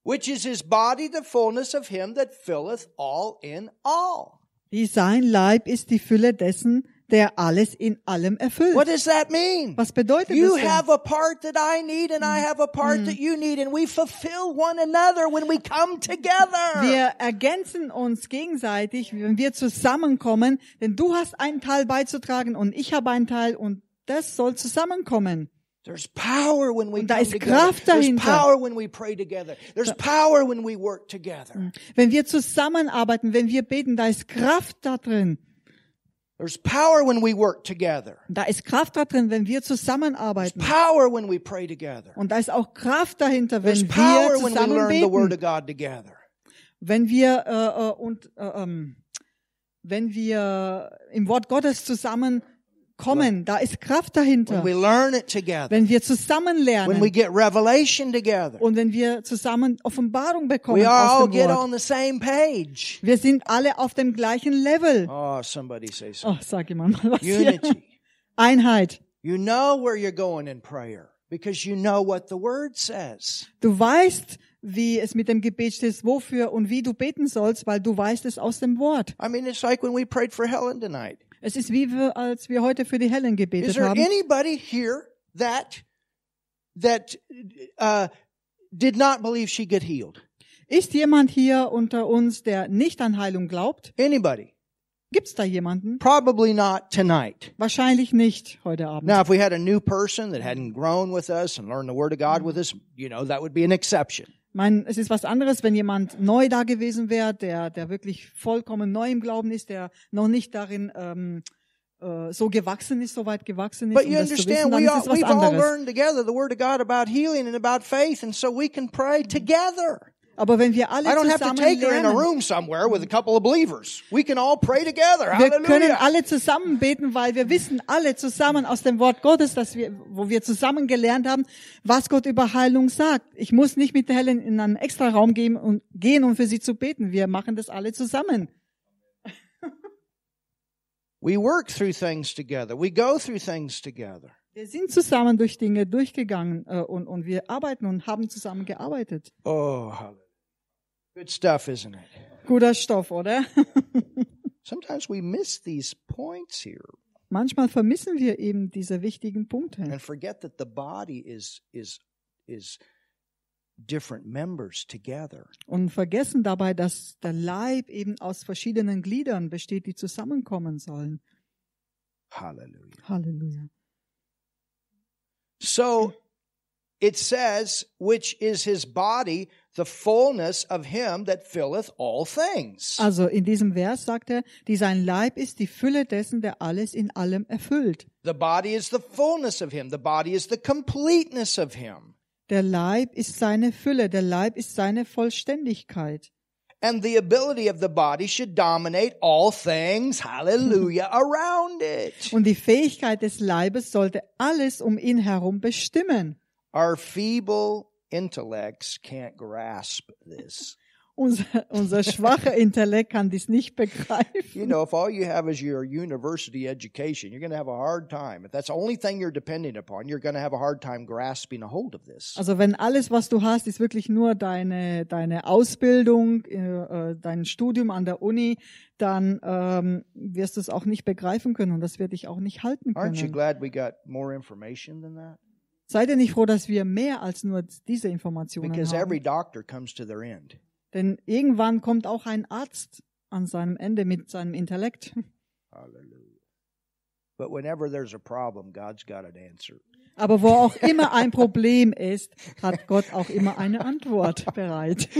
Which is his body, the fullness of him that filleth all in all. Die sein Leib ist die Fülle dessen, der alles in allem erfüllt. What does that mean? Was bedeutet You das denn? have a part that I need and I have a part that you need and we fulfill one another when we come together. Wir ergänzen uns gegenseitig, wenn wir zusammenkommen, denn du hast einen Teil beizutragen und ich habe einen Teil und das soll zusammenkommen. There's power when we da ist together. Kraft There's dahinter. power when we pray together. There's power when we work together. Wenn wir zusammenarbeiten, wenn wir beten, da ist Kraft da drin. There's power when we work together. Da ist Kraft da drin, wenn wir zusammenarbeiten. Power when we pray together. Und da ist auch Kraft dahinter, There's wenn power wir when we zusammen learn the Word beten. of God together. Wenn wir äh, äh, und äh, ähm, wenn wir im Wort Gottes zusammenkommen, da ist Kraft dahinter. When we learn it together. Wenn wir zusammen When we lernen get revelation together. und wenn wir zusammen Offenbarung bekommen aus dem get Wort. on the same page. Wir sind alle auf dem gleichen Level. Oh, somebody say so. Oh, sag jemand mal was hier. Unity. Einheit. You know where you're going in prayer because you know what the Word says. Du weißt, wie es mit dem Gebet steht, wofür und wie du beten sollst, weil du weißt es aus dem Wort. I mean, it's like when we prayed for Helen tonight. Es ist wie wir, als wir heute für die Helen Is gebetet there haben. anybody here that that uh, did not believe she get healed? Ist jemand hier unter uns, der nicht an Heilung glaubt? Anybody? Gibt's da jemanden? Probably not tonight. Wahrscheinlich nicht heute Abend. Now, if we had a new person that hadn't grown with us and learned the Word of God with us, you know, that would be an exception. Ich meine, es ist was anderes, wenn jemand neu da gewesen wäre, der, der wirklich vollkommen neu im Glauben ist, der noch nicht darin ähm, äh, so gewachsen ist, so weit gewachsen ist, But um you das zu understand, wissen, we all, we've all learned together the Word of God about healing and about faith, and so we can pray together. Aber wenn wir alle I don't have to zusammen take her in a room somewhere with a couple of believers. We can all pray together. wir können Hallelujah. alle zusammen beten, weil wir wissen alle zusammen aus dem Wort Gottes, dass wir, wo wir zusammen gelernt haben, was Gott über Heilung sagt. Ich muss nicht mit der Helen in einen extra Raum gehen und gehen, um für sie zu beten. Wir machen das alle zusammen. We work through things together. We go through things together. Wir sind zusammen durch Dinge durchgegangen äh, und, und wir arbeiten und haben zusammen gearbeitet. Oh, hallelujah. Good stuff, isn't it? Guter Stoff, oder? Sometimes we miss these points here Manchmal vermissen wir eben diese wichtigen Punkte and forget that the body is is is different members together. und vergessen dabei, dass der Leib eben aus verschiedenen Gliedern besteht, die zusammenkommen sollen. Hallelujah. Halleluja. So it says, which is his body, the fullness of him that filleth all things. Also in diesem Vers sagt er, die sein Leib ist die Fülle dessen, der alles in allem erfüllt. The body is the fullness of him. The body is the completeness of him. Der Leib ist seine Fülle, der Leib ist seine Vollständigkeit. And the ability of the body should dominate all things, hallelujah, around it. Und die Fähigkeit des Leibes sollte alles um ihn herum bestimmen. Our feeble intellects can't grasp this. Unser, unser schwacher Intellekt kann dies nicht You begreifen. know, if all you have is your university education, you're going to have a hard time. If that's the only thing you're depending upon, you're going to have a hard time grasping a hold of this. Also wenn alles, was du hast, ist wirklich nur deine, deine Ausbildung, äh, äh, dein Studium an der Uni, dann ähm, wirst du es auch nicht begreifen können und das wird dich auch nicht halten Aren't you können. glad we got more information than that? Seid ihr nicht froh, dass wir mehr als nur diese Informationen Because every haben? doctor comes to their end. Denn irgendwann kommt auch ein Arzt an seinem Ende mit seinem Intellekt. Hallelujah. But whenever there's a problem, God's got an answer. Aber wo auch immer ein Problem ist, hat Gott auch immer eine Antwort bereit.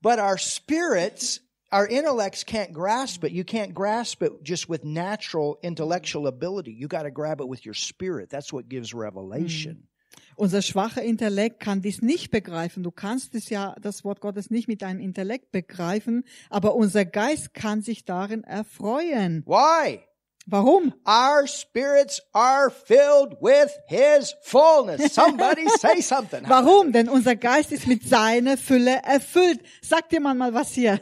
But our spirits, our intellects can't grasp it. You can't grasp it just with natural intellectual ability. You got to grab it with your spirit. That's what gives revelation. Unser schwacher Intellekt kann dies nicht begreifen. Du kannst es ja, das Wort Gottes nicht mit deinem Intellekt begreifen, aber unser Geist kann sich darin erfreuen. Why? Warum? Our spirits are filled with His fullness. Somebody say something. Warum? Denn unser Geist ist mit seiner Fülle erfüllt. Sag dir mal mal was hier.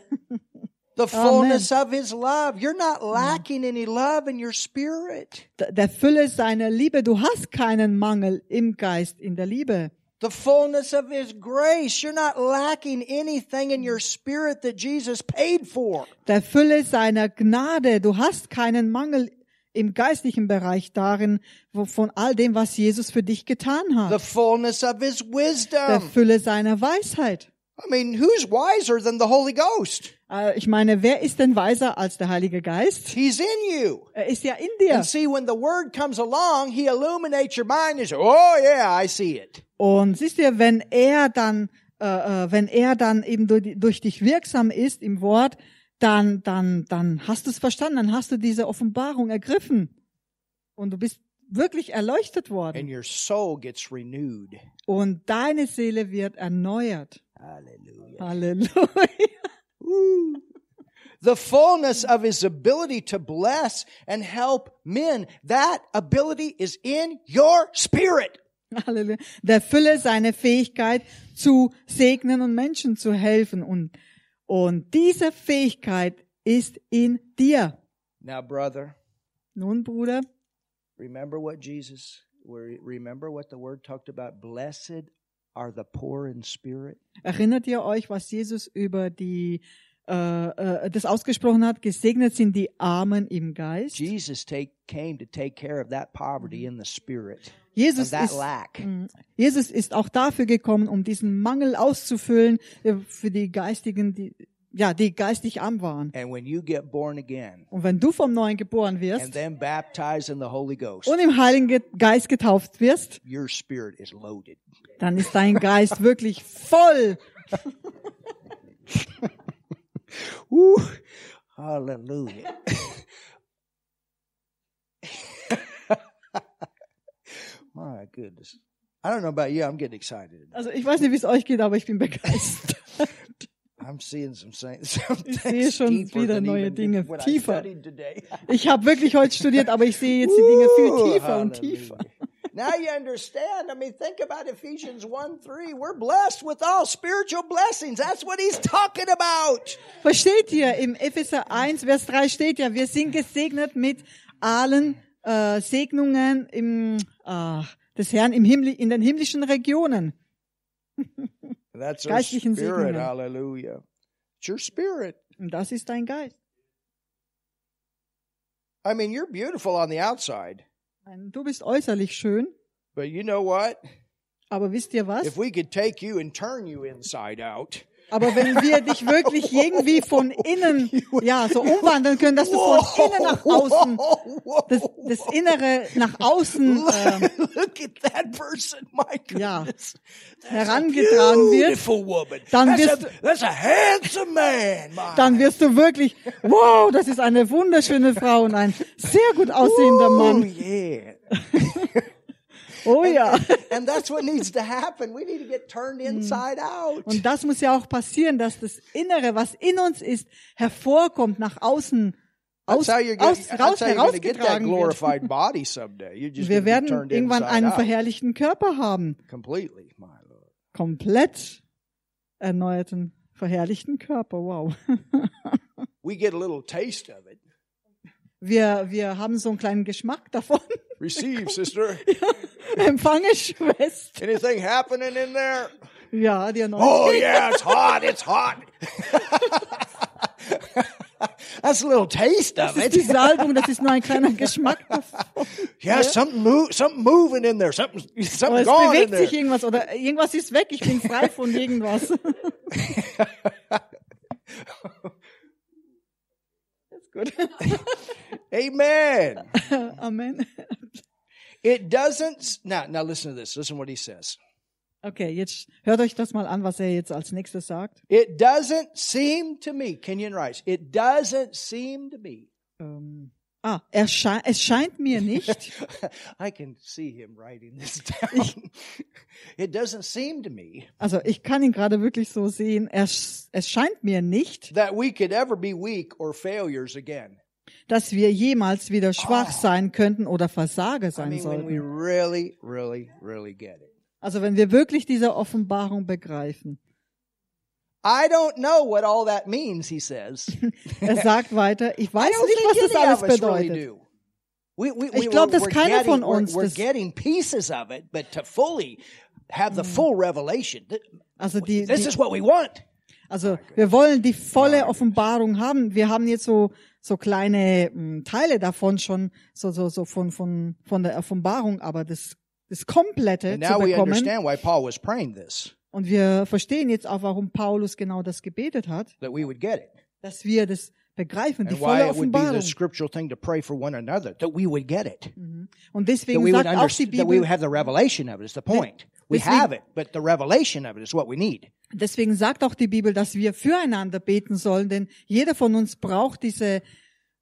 The fullness of His love. You're not lacking any love in your spirit. Der Fülle seiner Liebe. Du hast keinen Mangel im Geist, in der Liebe. The fullness of His grace. You're not lacking anything in your spirit that Jesus paid for. Der Fülle seiner Gnade. Du hast keinen Mangel im geistlichen Bereich darin, von all dem, was Jesus für dich getan The hat. fullness of His Der wisdom. Fülle seiner Weisheit. I mean, who's wiser than the Holy Ghost? Äh, Ich meine, wer ist denn weiser als der Heilige Geist? He's in you. Er ist ja in dir. And see, when the Word comes along, He illuminates your mind and says, oh yeah, I see it. Und siehst du, wenn er dann, äh, äh, wenn er dann eben durch, durch dich wirksam ist im Wort, dann, dann, dann hast du es verstanden, dann hast du diese Offenbarung ergriffen und du bist wirklich erleuchtet worden And your soul gets renewed. und deine Seele wird erneuert. Hallelujah. Hallelujah. The fullness of his ability to bless and help men, that ability is in your spirit. Halleluja. Der Fülle seine Fähigkeit zu segnen und Menschen zu helfen und, und diese Fähigkeit ist in dir. Now, brother, Nun, Bruder, remember what Jesus, remember what the word talked about? Blessed are the poor in spirit. Erinnert ihr euch, was Jesus über die äh, äh, das ausgesprochen hat? Gesegnet sind die Armen im Geist. Jesus take, came to take care of that poverty in the spirit, Jesus ist. Mm, Jesus ist auch dafür gekommen, um diesen Mangel auszufüllen äh, für die Geistigen, die ja, die geistig arm waren. And when you get born again Und wenn du vom Neuen geboren and wirst then baptized in the Holy Ghost, und im Heiligen Ge- Geist getauft wirst, dann ist dein Geist wirklich voll. Woo. Hallelujah. My goodness. I don't know about you. I'm getting excited. Also ich weiß nicht, wie es euch geht, aber ich bin begeistert. I'm seeing some, some Ich sehe schon wieder neue Dinge, tiefer. Ich habe wirklich heute studiert, aber ich sehe jetzt die Dinge viel tiefer und tiefer. Now you understand. I mean, think about Ephesians 1 3. We're blessed with all spiritual blessings. That's what he's talking about. Versteht ihr, im Epheser 1, Vers 3 steht ja, wir sind gesegnet mit allen äh, Segnungen im, äh, des Herrn im Himmel, in den himmlischen Regionen. That's our Geistlichen spirit. Segnungen. Hallelujah. It's your spirit. Und das ist dein Geist. I mean, you're beautiful on the outside, Du bist äußerlich schön, but you know what? aber wisst ihr was? If we could take you and turn you inside out, Aber wenn wir dich wirklich irgendwie von innen, ja, so umwandeln können, dass du von innen nach außen, das, das Innere nach außen äh, Look at that person, my Ja. herangetragen wird, dann wirst. My dann wirst du wirklich, wow, das ist eine wunderschöne Frau und ein sehr gut aussehender Oh, Mann. Oh ja. and that's what needs to happen. We need to get turned inside out. Und das muss ja auch passieren, dass das Innere, was in uns ist, hervorkommt, nach außen, aus, aus, raus, herausgetragen wird. Wir werden irgendwann einen out verherrlichten Körper haben. completely, my Lord. Komplett erneuerten, verherrlichten Körper. Wow. We get a little taste of it. Wir, wir haben so einen kleinen Geschmack davon. Receive, sister. Empfange Schwester. Anything happening in there? Ja, die Erneuerung. Oh yeah, it's hot. It's hot. That's a little taste of Das ist die it. Salbung, das ist nur ein kleiner Geschmack davon. Yeah, something move, something moving in there. Something, something es going in bewegt there. sich irgendwas oder irgendwas ist weg. Ich bin frei von irgendwas. Gut. Amen. Amen. It doesn't. Now, now listen to this. Listen what he says. Okay, jetzt hört euch das mal an, was er jetzt als nächstes sagt. It doesn't seem to me, Kenyon writes, it doesn't seem to me. Ähm, ah, er schei es scheint mir nicht. I can see him writing this down. it doesn't seem to me Also ich kann ihn gerade wirklich so sehen. Er, sch- es scheint mir nicht, that we could ever be weak or failures again. Dass wir jemals wieder schwach sein könnten oder Versage I sein sollten. Also wenn wir wirklich diese Offenbarung begreifen. I don't know what all that means, he says. Er sagt weiter, ich weiß nicht, was das alles bedeutet. Ich we, glaub, we're- dass keiner von uns das- getting pieces of it, but to fully have the full revelation, th- Also die, this die is what we want. Also wir wollen die volle Offenbarung haben. Wir haben jetzt so so kleine mh, Teile davon schon so so so von von von der Offenbarung, aber das das komplette And zu now we bekommen. understand why Paul was praying this, Und wir verstehen jetzt auch, warum Paulus genau das gebetet hat, that we would get it. dass wir das begreifen, die And why volle it would be the Offenbarung. scriptural thing to pray for one another, that we would get it. Und That deswegen we would, sagt auch die understand, that we Bibel, would have the revelation of it is the point. We deswegen- have it, but the revelation of it is what we need. Deswegen sagt auch die Bibel, dass wir füreinander beten sollen, denn jeder von uns braucht diese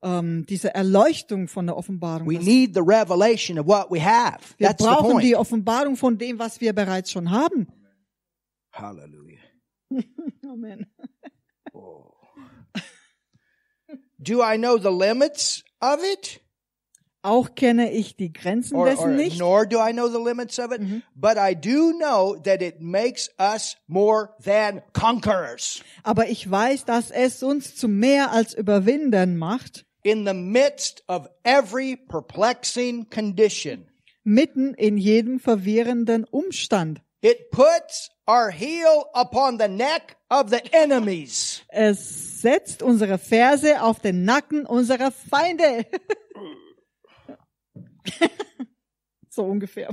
ähm, diese Erleuchtung von der Offenbarung. We need the revelation of what we have. Wir That's brauchen die Offenbarung von dem, was wir bereits schon haben. Hallelujah. Amen. Do I know the limits of it? Auch kenne ich die Grenzen Or, dessen or nicht, nor do I know the limits of it, but I do know that it makes us more than conquerors aber ich weiß, dass es uns zu mehr als Überwindern macht, in the midst of every perplexing condition. mitten in jedem verwirrenden Umstand. It puts our heel upon the neck of the enemies. Es setzt unsere Ferse auf den Nacken unserer Feinde. so ungefähr.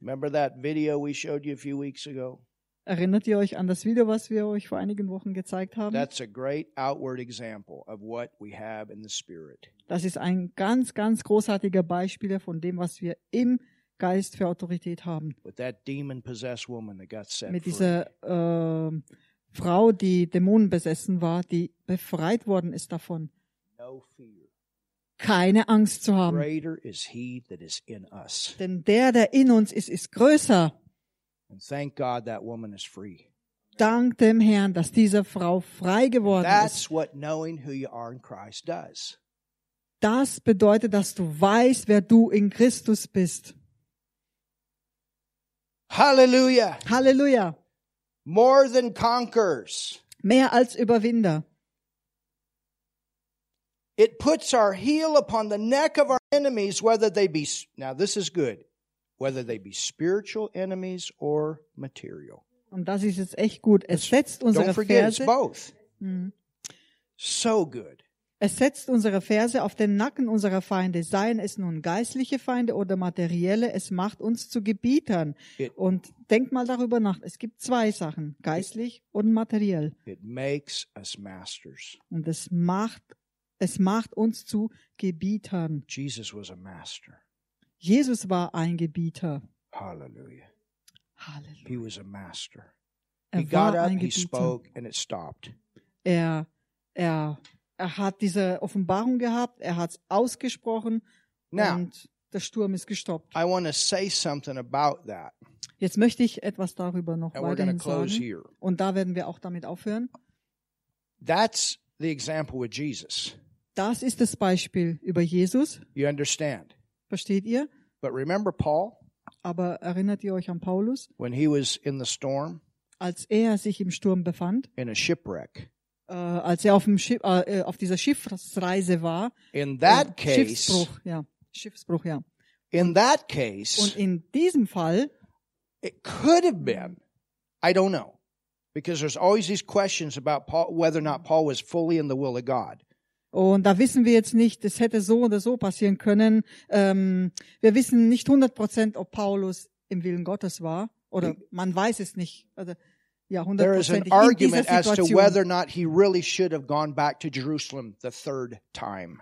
Remember that video we showed you a few weeks ago? Erinnert ihr euch an das Video, was wir euch vor einigen Wochen gezeigt haben? That's a great outward example of what we have in the Spirit. Das ist ein ganz, ganz großartiger Beispiel von dem, was wir im Geist für Autorität haben. With that demon possessed woman that got set Mit dieser äh, Frau, die dämonenbesessen war, die befreit worden ist davon, No fear. Keine Angst zu haben. Greater is he that is in us. Denn der, der in uns ist, ist größer. And thank God that woman is free. Dank dem Herrn, dass diese Frau frei geworden ist. That's what knowing who you are in Christ does. Das bedeutet, dass du weißt, wer du in Christus bist. Hallelujah. Halleluja. More than conquers. Mehr als Überwinder. It puts our heel upon the neck of our enemies, whether they be, now this is good, whether they be spiritual enemies or material. Und das ist jetzt echt gut. Es setzt Don't unsere forget, it's Verse. both. So good. Es setzt unsere Verse auf den Nacken unserer Feinde, seien es nun geistliche Feinde oder materielle, es macht uns zu Gebietern. It- Und denkt mal darüber nach. Es gibt zwei Sachen, geistlich und materiell. It makes us masters. Und es macht, es macht uns zu Gebietern. Jesus was a master. Jesus war ein Gebieter. Hallelujah. Halleluja. He was a master. He Er got war up, ein he Gebieter. spoke, and it stopped. Er, er, er hat diese Offenbarung gehabt, er hat es ausgesprochen Now, und der Sturm ist gestoppt. I want to say something about that, Jetzt möchte ich etwas darüber noch and weiterhin sagen. here. Und da werden wir auch damit aufhören. That's the example with Jesus. Das ist das Beispiel über Jesus. You understand? Versteht ihr? But remember Paul Aber erinnert ihr euch an Paulus? when he was in the storm Als er sich im Sturm befand, in a shipwreck? äh, als er auf, dem Schiff, äh, auf dieser Schiffsreise war, In that äh, case, Schiffsbruch, ja, Schiffsbruch, ja. in that Und case, in diesem Fall, it could have been, I don't know, because there's always these questions about Paul, whether or not Paul was fully in the will of God. Und da wissen wir jetzt nicht, das hätte so oder so passieren können. Ähm, wir wissen nicht 100 Prozent, ob Paulus im Willen Gottes war, oder man weiß es nicht. Also, ja, There is an argument as to whether or not he really should have gone back to Jerusalem the third time.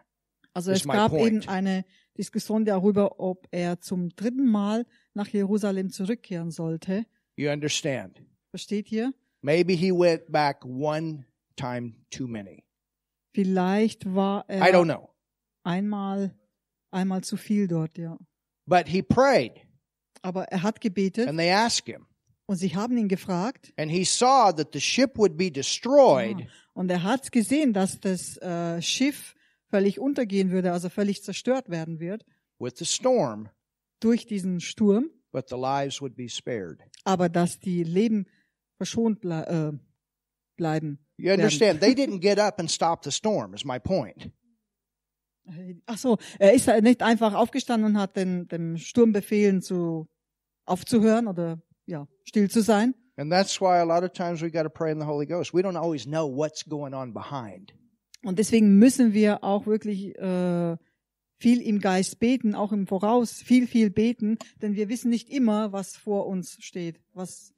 Also es gab point. eben eine Diskussion darüber, ob er zum dritten Mal nach Jerusalem zurückkehren sollte. You understand? Versteht ihr? Maybe he went back one time too many. Vielleicht war I don't er know. einmal, einmal zu viel dort, ja. But he prayed Aber er hat gebetet and they asked him. und sie haben ihn gefragt And he saw that the ship would be destroyed und er hat gesehen, dass das äh, Schiff völlig untergehen würde, also völlig zerstört werden wird with the storm, durch diesen Sturm, but the lives would be spared. aber dass die Leben verschont ble äh, bleiben. You understand? they didn't get up and stop the storm, is my point. Ach so, er ist nicht einfach aufgestanden und hat den, den Sturm befehlen, zu aufzuhören oder ja still zu sein. And that's why a lot of times we got to pray in the Holy Ghost. We don't always know what's going on behind. Und deswegen müssen wir auch wirklich äh, viel im Geist beten, auch im Voraus viel, viel beten, denn wir wissen nicht immer, was vor uns steht, was,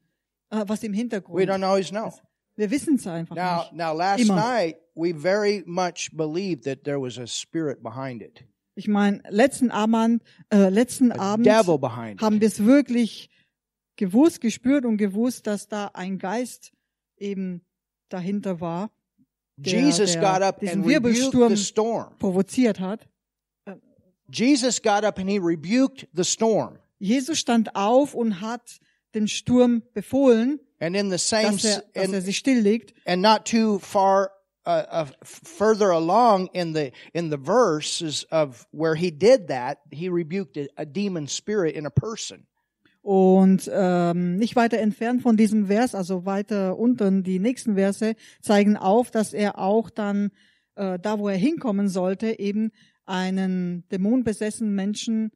äh, was im We Hintergrund. don't always know. Wir wissen es einfach Now, nicht. now last Immer. night we very much believed that there was a spirit behind it, Ich meine, letzten Abend, äh, letzten a Abend haben wir es wirklich gewusst, gespürt und gewusst, dass da ein Geist eben dahinter war, der- Jesus der got up diesen and Wirbelsturm the storm. provoziert hat. Jesus got up and he rebuked the storm. Jesus stand auf und hat den Sturm befohlen, And in the same, dass er, dass er and, sich stilllegt. and not too far uh, uh, further along in the in the verses of where he did that, he rebuked a, a demon spirit in a person. Und ähm, nicht weiter entfernt von diesem Vers, also weiter unten, die nächsten Verse zeigen auf, dass er auch dann äh, da, wo er hinkommen sollte, eben einen dämonbesessenen Menschen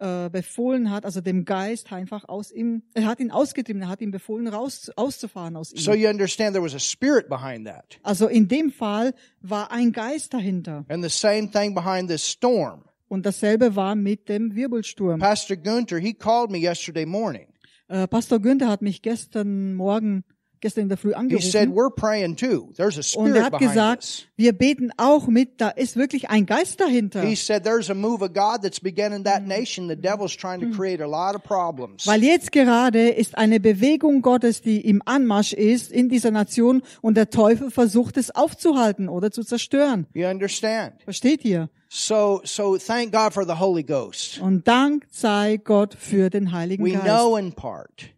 äh, befohlen hat, also dem Geist einfach aus ihm, er hat ihn ausgetrieben, er hat ihm befohlen, raus, auszufahren aus ihm. So you understand there was a spirit behind that. also in dem Fall war ein Geist dahinter. And the same thing behind this storm. Und dasselbe war mit dem Wirbelsturm. Pastor Gunther, he called me yesterday morning. Äh, Pastor Günther hat mich gestern Morgen, gestern in der Früh He said, angerufen we're praying too. There's a und er spirit hat gesagt, this. wir beten auch mit, da ist wirklich ein Geist dahinter. He said, there's a move of God that's begun in that nation. The devil's trying to create a lot of problems. Weil jetzt gerade ist eine Bewegung Gottes, die im Anmarsch ist in dieser Nation und der Teufel versucht es aufzuhalten oder zu zerstören. You understand? Versteht ihr? So, so thank God for the Holy Ghost. Und Dank sei Gott für den Heiligen We Geist. know in part,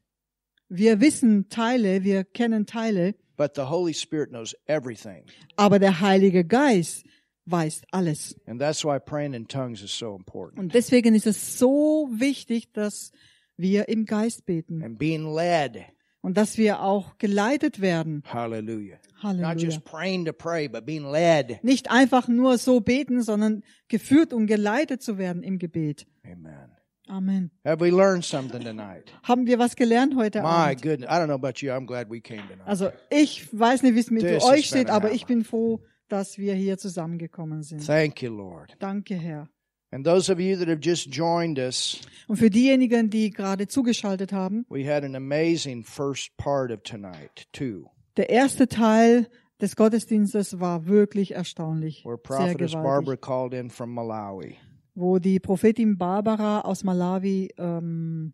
Wir wissen Teile, wir kennen Teile, but the Holy Spirit knows everything. aber der Heilige Geist weiß alles. And that's why praying in tongues is so important. Und deswegen ist es so wichtig, dass wir im Geist beten And being led. und dass wir auch geleitet werden. Hallelujah. Not Halleluja. just praying to pray, but being led. Nicht einfach nur so beten, sondern geführt und geleitet zu werden im Gebet. Amen. Amen. Have we learned something tonight? Haben wir was gelernt heute My Abend? goodness. I don't know about you. I'm glad we came tonight. Also ich weiß nicht, wie es mit This is euch steht, aber ich bin froh, dass wir hier zusammengekommen sind. Thank you, Lord. Danke, Herr. And those of you that have just joined us, Und für diejenigen, die gerade zugeschaltet haben, we had an amazing first part of tonight, too, der erste Teil des Gottesdienstes war wirklich erstaunlich, where sehr Prophetess Barbara gewaltig, called in from Malawi. Wo die Prophetin Barbara aus Malawi, ähm,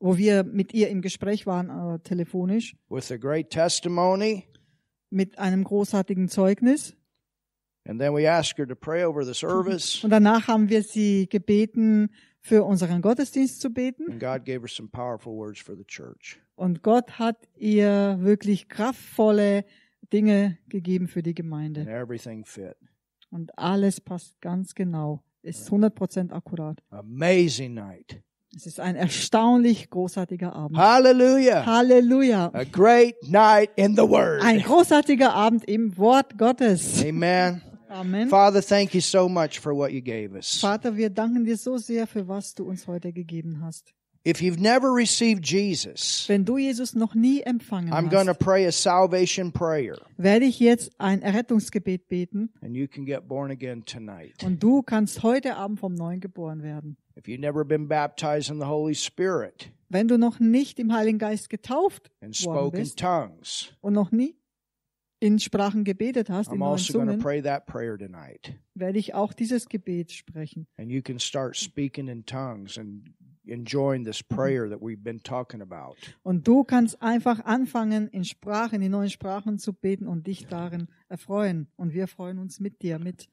wo wir mit ihr im Gespräch waren, äh, telefonisch, with a great testimony. mit einem großartigen Zeugnis. And then we asked her to pray over the service, Und danach haben wir sie gebeten, für unseren Gottesdienst zu beten. and God gave her some powerful words for the church. Und Gott hat ihr wirklich kraftvolle Dinge gegeben für die And Gemeinde. everything fit. Und alles passt ganz genau. Ist 100% akkurat. Amazing night. Es ist ein erstaunlich großartiger Abend. Hallelujah. Halleluja. A great night in the Word. Ein großartiger Abend im Wort Gottes. Amen. Amen. Father, thank you so much for what you gave us. Vater, wir danken dir so sehr für was du uns heute gegeben hast. If you've never received Jesus, Wenn du Jesus noch nie empfangen I'm going to pray a salvation prayer, werde ich jetzt ein Errettungsgebet beten and you can get born again tonight. und du kannst heute Abend vom Neuen geboren werden. If you've never been baptized in the Holy Spirit Wenn du noch nicht im Heiligen Geist getauft and spoken bist tongues, und noch nie in Sprachen gebetet hast, in I'm neuen also Zungen, pray werde ich auch dieses Gebet sprechen. And you can start speaking in tongues and enjoying this prayer that we've been talking about. Und du kannst einfach anfangen, in Sprachen, in neuen Sprachen zu beten und dich darin erfreuen. Und wir freuen uns mit dir mit.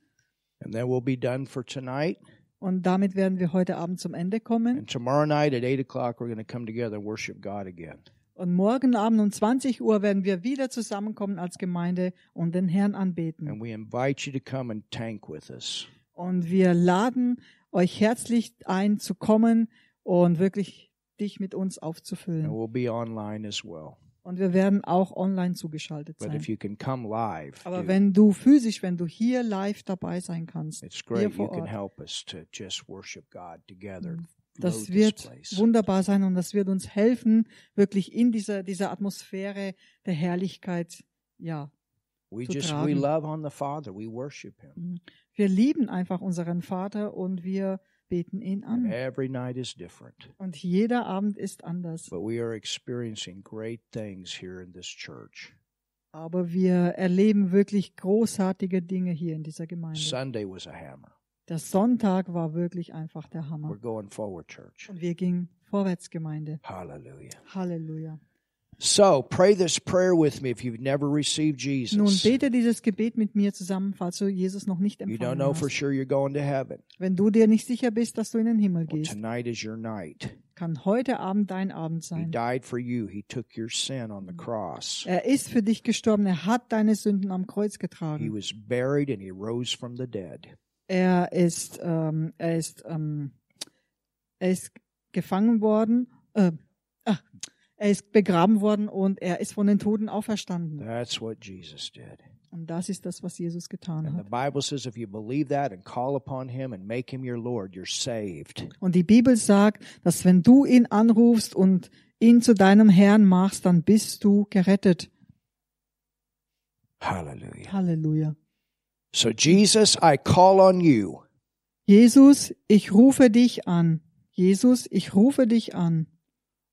And then we'll be done for tonight. Und damit werden wir heute Abend zum Ende kommen. And tomorrow night at 8 o'clock, we're going to come together and worship God again. Und morgen Abend um 20 Uhr werden wir wieder zusammenkommen als Gemeinde und den Herrn anbeten. And we invite you to come and tank with us. Und wir laden euch herzlich ein zu kommen und wirklich dich mit uns And aufzufüllen. we'll be online as well. Und wir werden auch online zugeschaltet But sein. if you can come live, Aber do. wenn du physisch, wenn du hier live dabei sein kannst, it's hier vor can Ort, help us to just worship God together. das wird wunderbar sein und das wird uns helfen, wirklich in dieser, dieser Atmosphäre der Herrlichkeit, ja. We zu just tragen. love on the Father. We worship Him. Wir lieben einfach unseren Vater und wir beten ihn an. every night is different. Und jeder Abend ist anders. But we are experiencing great things here in this church. Aber wir erleben wirklich großartige Dinge hier in dieser Gemeinde. Sunday was a hammer. Der Sonntag war wirklich einfach der We're Hammer. going forward, church. Und wir gingen vorwärts, Gemeinde. Hallelujah. Halleluja. So pray this prayer with me if you've never received Nun Jesus. bete dieses Gebet mit mir zusammen, falls du Jesus noch nicht You don't empfangen know for hast. sure you're going to heaven. Wenn du dir nicht sicher bist, dass du in den Himmel Well, gehst, tonight is your night. kann heute Abend dein Abend He sein. died for you. He took your sin on the cross. Er ist für dich gestorben. Er hat deine Sünden am Kreuz He getragen. was buried and he rose from the dead. Er ist, ähm, er ist, ähm, er ist gefangen worden. Äh, ach, er ist begraben worden und er ist von den Toten auferstanden. That's what Jesus did. Und das ist das, was Jesus getan hat. Bible says if you believe that and call upon him and make him your Lord, you're saved. Und die Bibel sagt, dass wenn du ihn anrufst und ihn zu deinem Herrn machst, dann bist du gerettet. Hallelujah. Halleluja. So, Jesus, I call on you. Jesus, ich rufe dich an. Jesus, ich rufe dich an.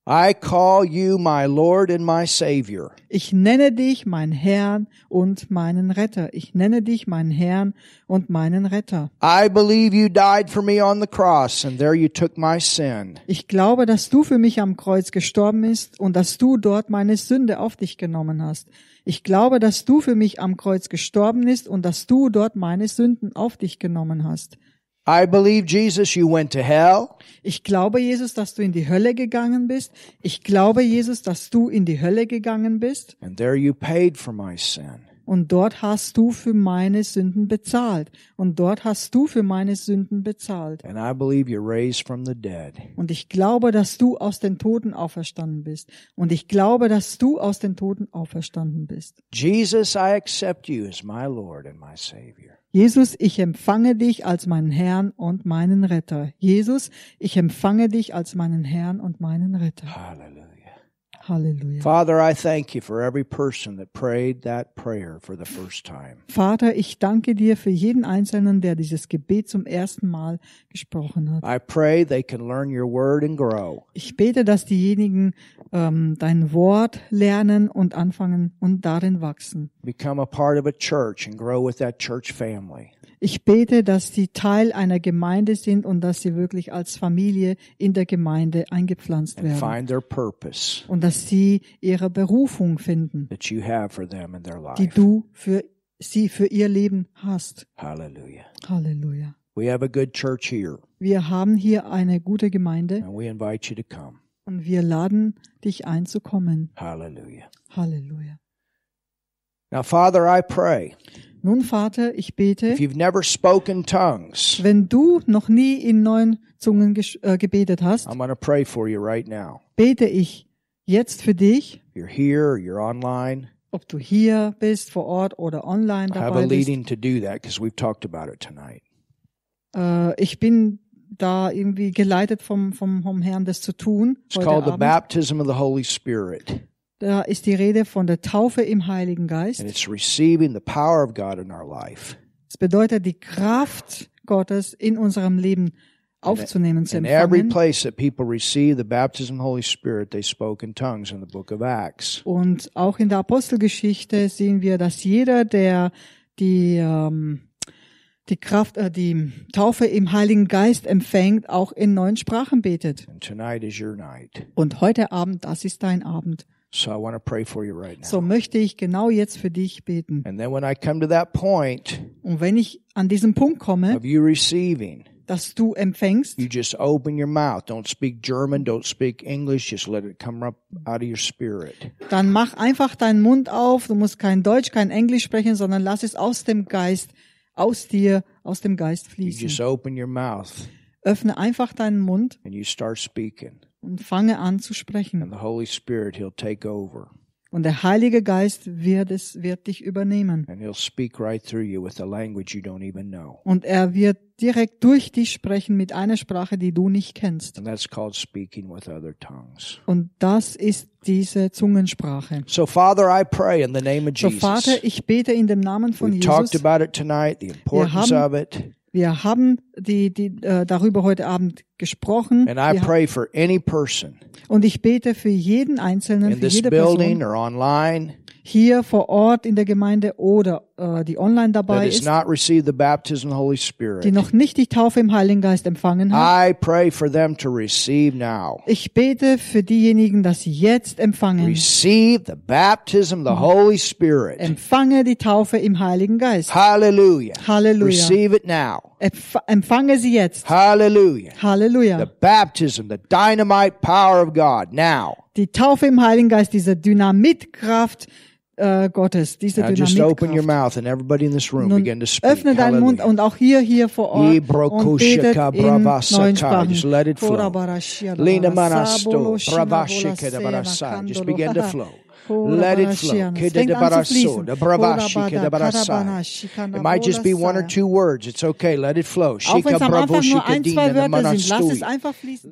I call you my Lord and my Savior. Ich nenne dich mein Herrn und meinen Retter. Ich nenne dich mein Herrn und meinen Retter. I believe you died for me on the cross, and there you took my sin. Ich glaube, dass du für mich am Kreuz gestorben bist und dass du dort meine Sünde auf dich genommen hast. Ich glaube, dass du für mich am Kreuz gestorben bist und dass du dort meine Sünden auf dich genommen hast. I believe, Jesus, you went to hell. Ich glaube, Jesus, dass du in die Hölle gegangen bist. Ich glaube, Jesus, dass du in die Hölle gegangen bist. And there you paid for my sin. Und dort hast du für meine Sünden bezahlt. Und dort hast du für meine Sünden bezahlt. And I believe you raised from the dead. Und ich glaube, dass du aus den Toten auferstanden bist. Und ich glaube, dass du aus den Toten auferstanden bist. Jesus, I accept you as my Lord and my Savior. Jesus, ich empfange dich als meinen Herrn und meinen Retter. Jesus, ich empfange dich als meinen Herrn und meinen Retter. Hallelujah. Halleluja. Father, I thank you for every person that prayed that prayer for the first time. Vater, ich danke dir für jeden Einzelnen, der dieses Gebet zum ersten Mal gesprochen hat. I pray they can learn your word and grow. Ich bete, dass diejenigen ähm, dein Wort lernen und anfangen und darin wachsen. Become a part of a church and grow with that church family. Ich bete, dass sie Teil einer Gemeinde sind und dass sie wirklich als Familie in der Gemeinde eingepflanzt werden. find their purpose Und dass sie ihre Berufung finden, that you have for them in their die du für sie, für ihr Leben hast. Halleluja. We have a good church here, Wir haben hier eine gute Gemeinde and we invite you to come. und wir laden dich ein zu kommen. Hallelujah. Halleluja. Now, Father, I pray Nun, Vater, ich bete, if you've never spoken tongues, wenn du noch nie in neuen Zungen äh, gebetet hast, I'm going to pray for you right now. bete ich jetzt für dich, You're here, or you're online. ob du hier bist, vor Ort oder online dabei bist. leading to do that because we've talked about it tonight. Äh, ich bin da irgendwie geleitet vom, vom, vom Herrn, das zu tun. It's Heute called the Abend. baptism of the Holy Spirit, Da ist die Rede von der Taufe im Heiligen Geist. and it's receiving the power of God in our life. Es bedeutet, die Kraft Gottes in unserem Leben aufzunehmen, zu In every empfangen. place that people receive the baptism of the Holy Spirit, they spoke in tongues in the book of Acts. Und auch in der Apostelgeschichte sehen wir, dass jeder, der die, ähm, die Kraft, äh, die Taufe im Heiligen Geist empfängt, auch in neuen Sprachen betet. And tonight is your night. Und heute Abend, das ist dein Abend. So I want to pray for you right now. So möchte ich genau jetzt für dich beten. And then when I come to that point Und wenn ich an diesen Punkt komme, of you receiving, dass du empfängst, you just open your mouth. Don't speak German, don't speak English, just let it come up out of your spirit. dann mach einfach deinen Mund auf. Du musst kein Deutsch, kein Englisch sprechen, sondern lass es aus dem Geist, aus dir, aus dem Geist You just fließen. open your mouth Öffne einfach deinen Mund and you start speaking. Und fange an zu sprechen. And the Holy Spirit, He'll take over Und der Heilige Geist wird es, wird dich übernehmen. and He'll speak right through you with a language you don't even know. Und er wird direkt durch dich sprechen mit einer Sprache, die du nicht kennst. And that's called speaking with other tongues. Und das ist diese Zungensprache. So, Father, I pray in the name of So Jesus. Vater, ich bete in dem Namen von We've talked Jesus. about it tonight, the importance of it. Wir haben die, die, äh, darüber heute Abend gesprochen. And I Wir, pray for any person und ich bete für jeden Einzelnen, in für this jede building Person or online hier vor Ort in der Gemeinde oder die online dabei ist, not received the baptism of the Holy die noch nicht die Taufe im Heiligen Geist empfangen hat. I pray for them to receive now. Ich bete für diejenigen, dass sie jetzt empfangen. Receive the baptism of the Holy Spirit. Empfange die Taufe im Heiligen Geist. Halleluja. Receive it now. Empf empfange sie jetzt. Hallelujah. The Halleluja. baptism, the dynamite power of God now. Die Taufe im Heiligen Geist, diese Dynamitkraft äh, Gottes, diese Now just open your mouth and everybody in this room Nun begin to speak. öffne deinen Mund und auch hier, hier vor Ort und betet in neuen Sprachen. Just let it flow. Lina manasto, bravashika de barasa. Just begin to flow. Let it flow. Kida de baraso, de bravashika de barasa. It might just be one or two words. It's okay. Let it flow. Auch wenn Shika es am Anfang nur ein, zwei Wörter sind, lass es einfach fließen.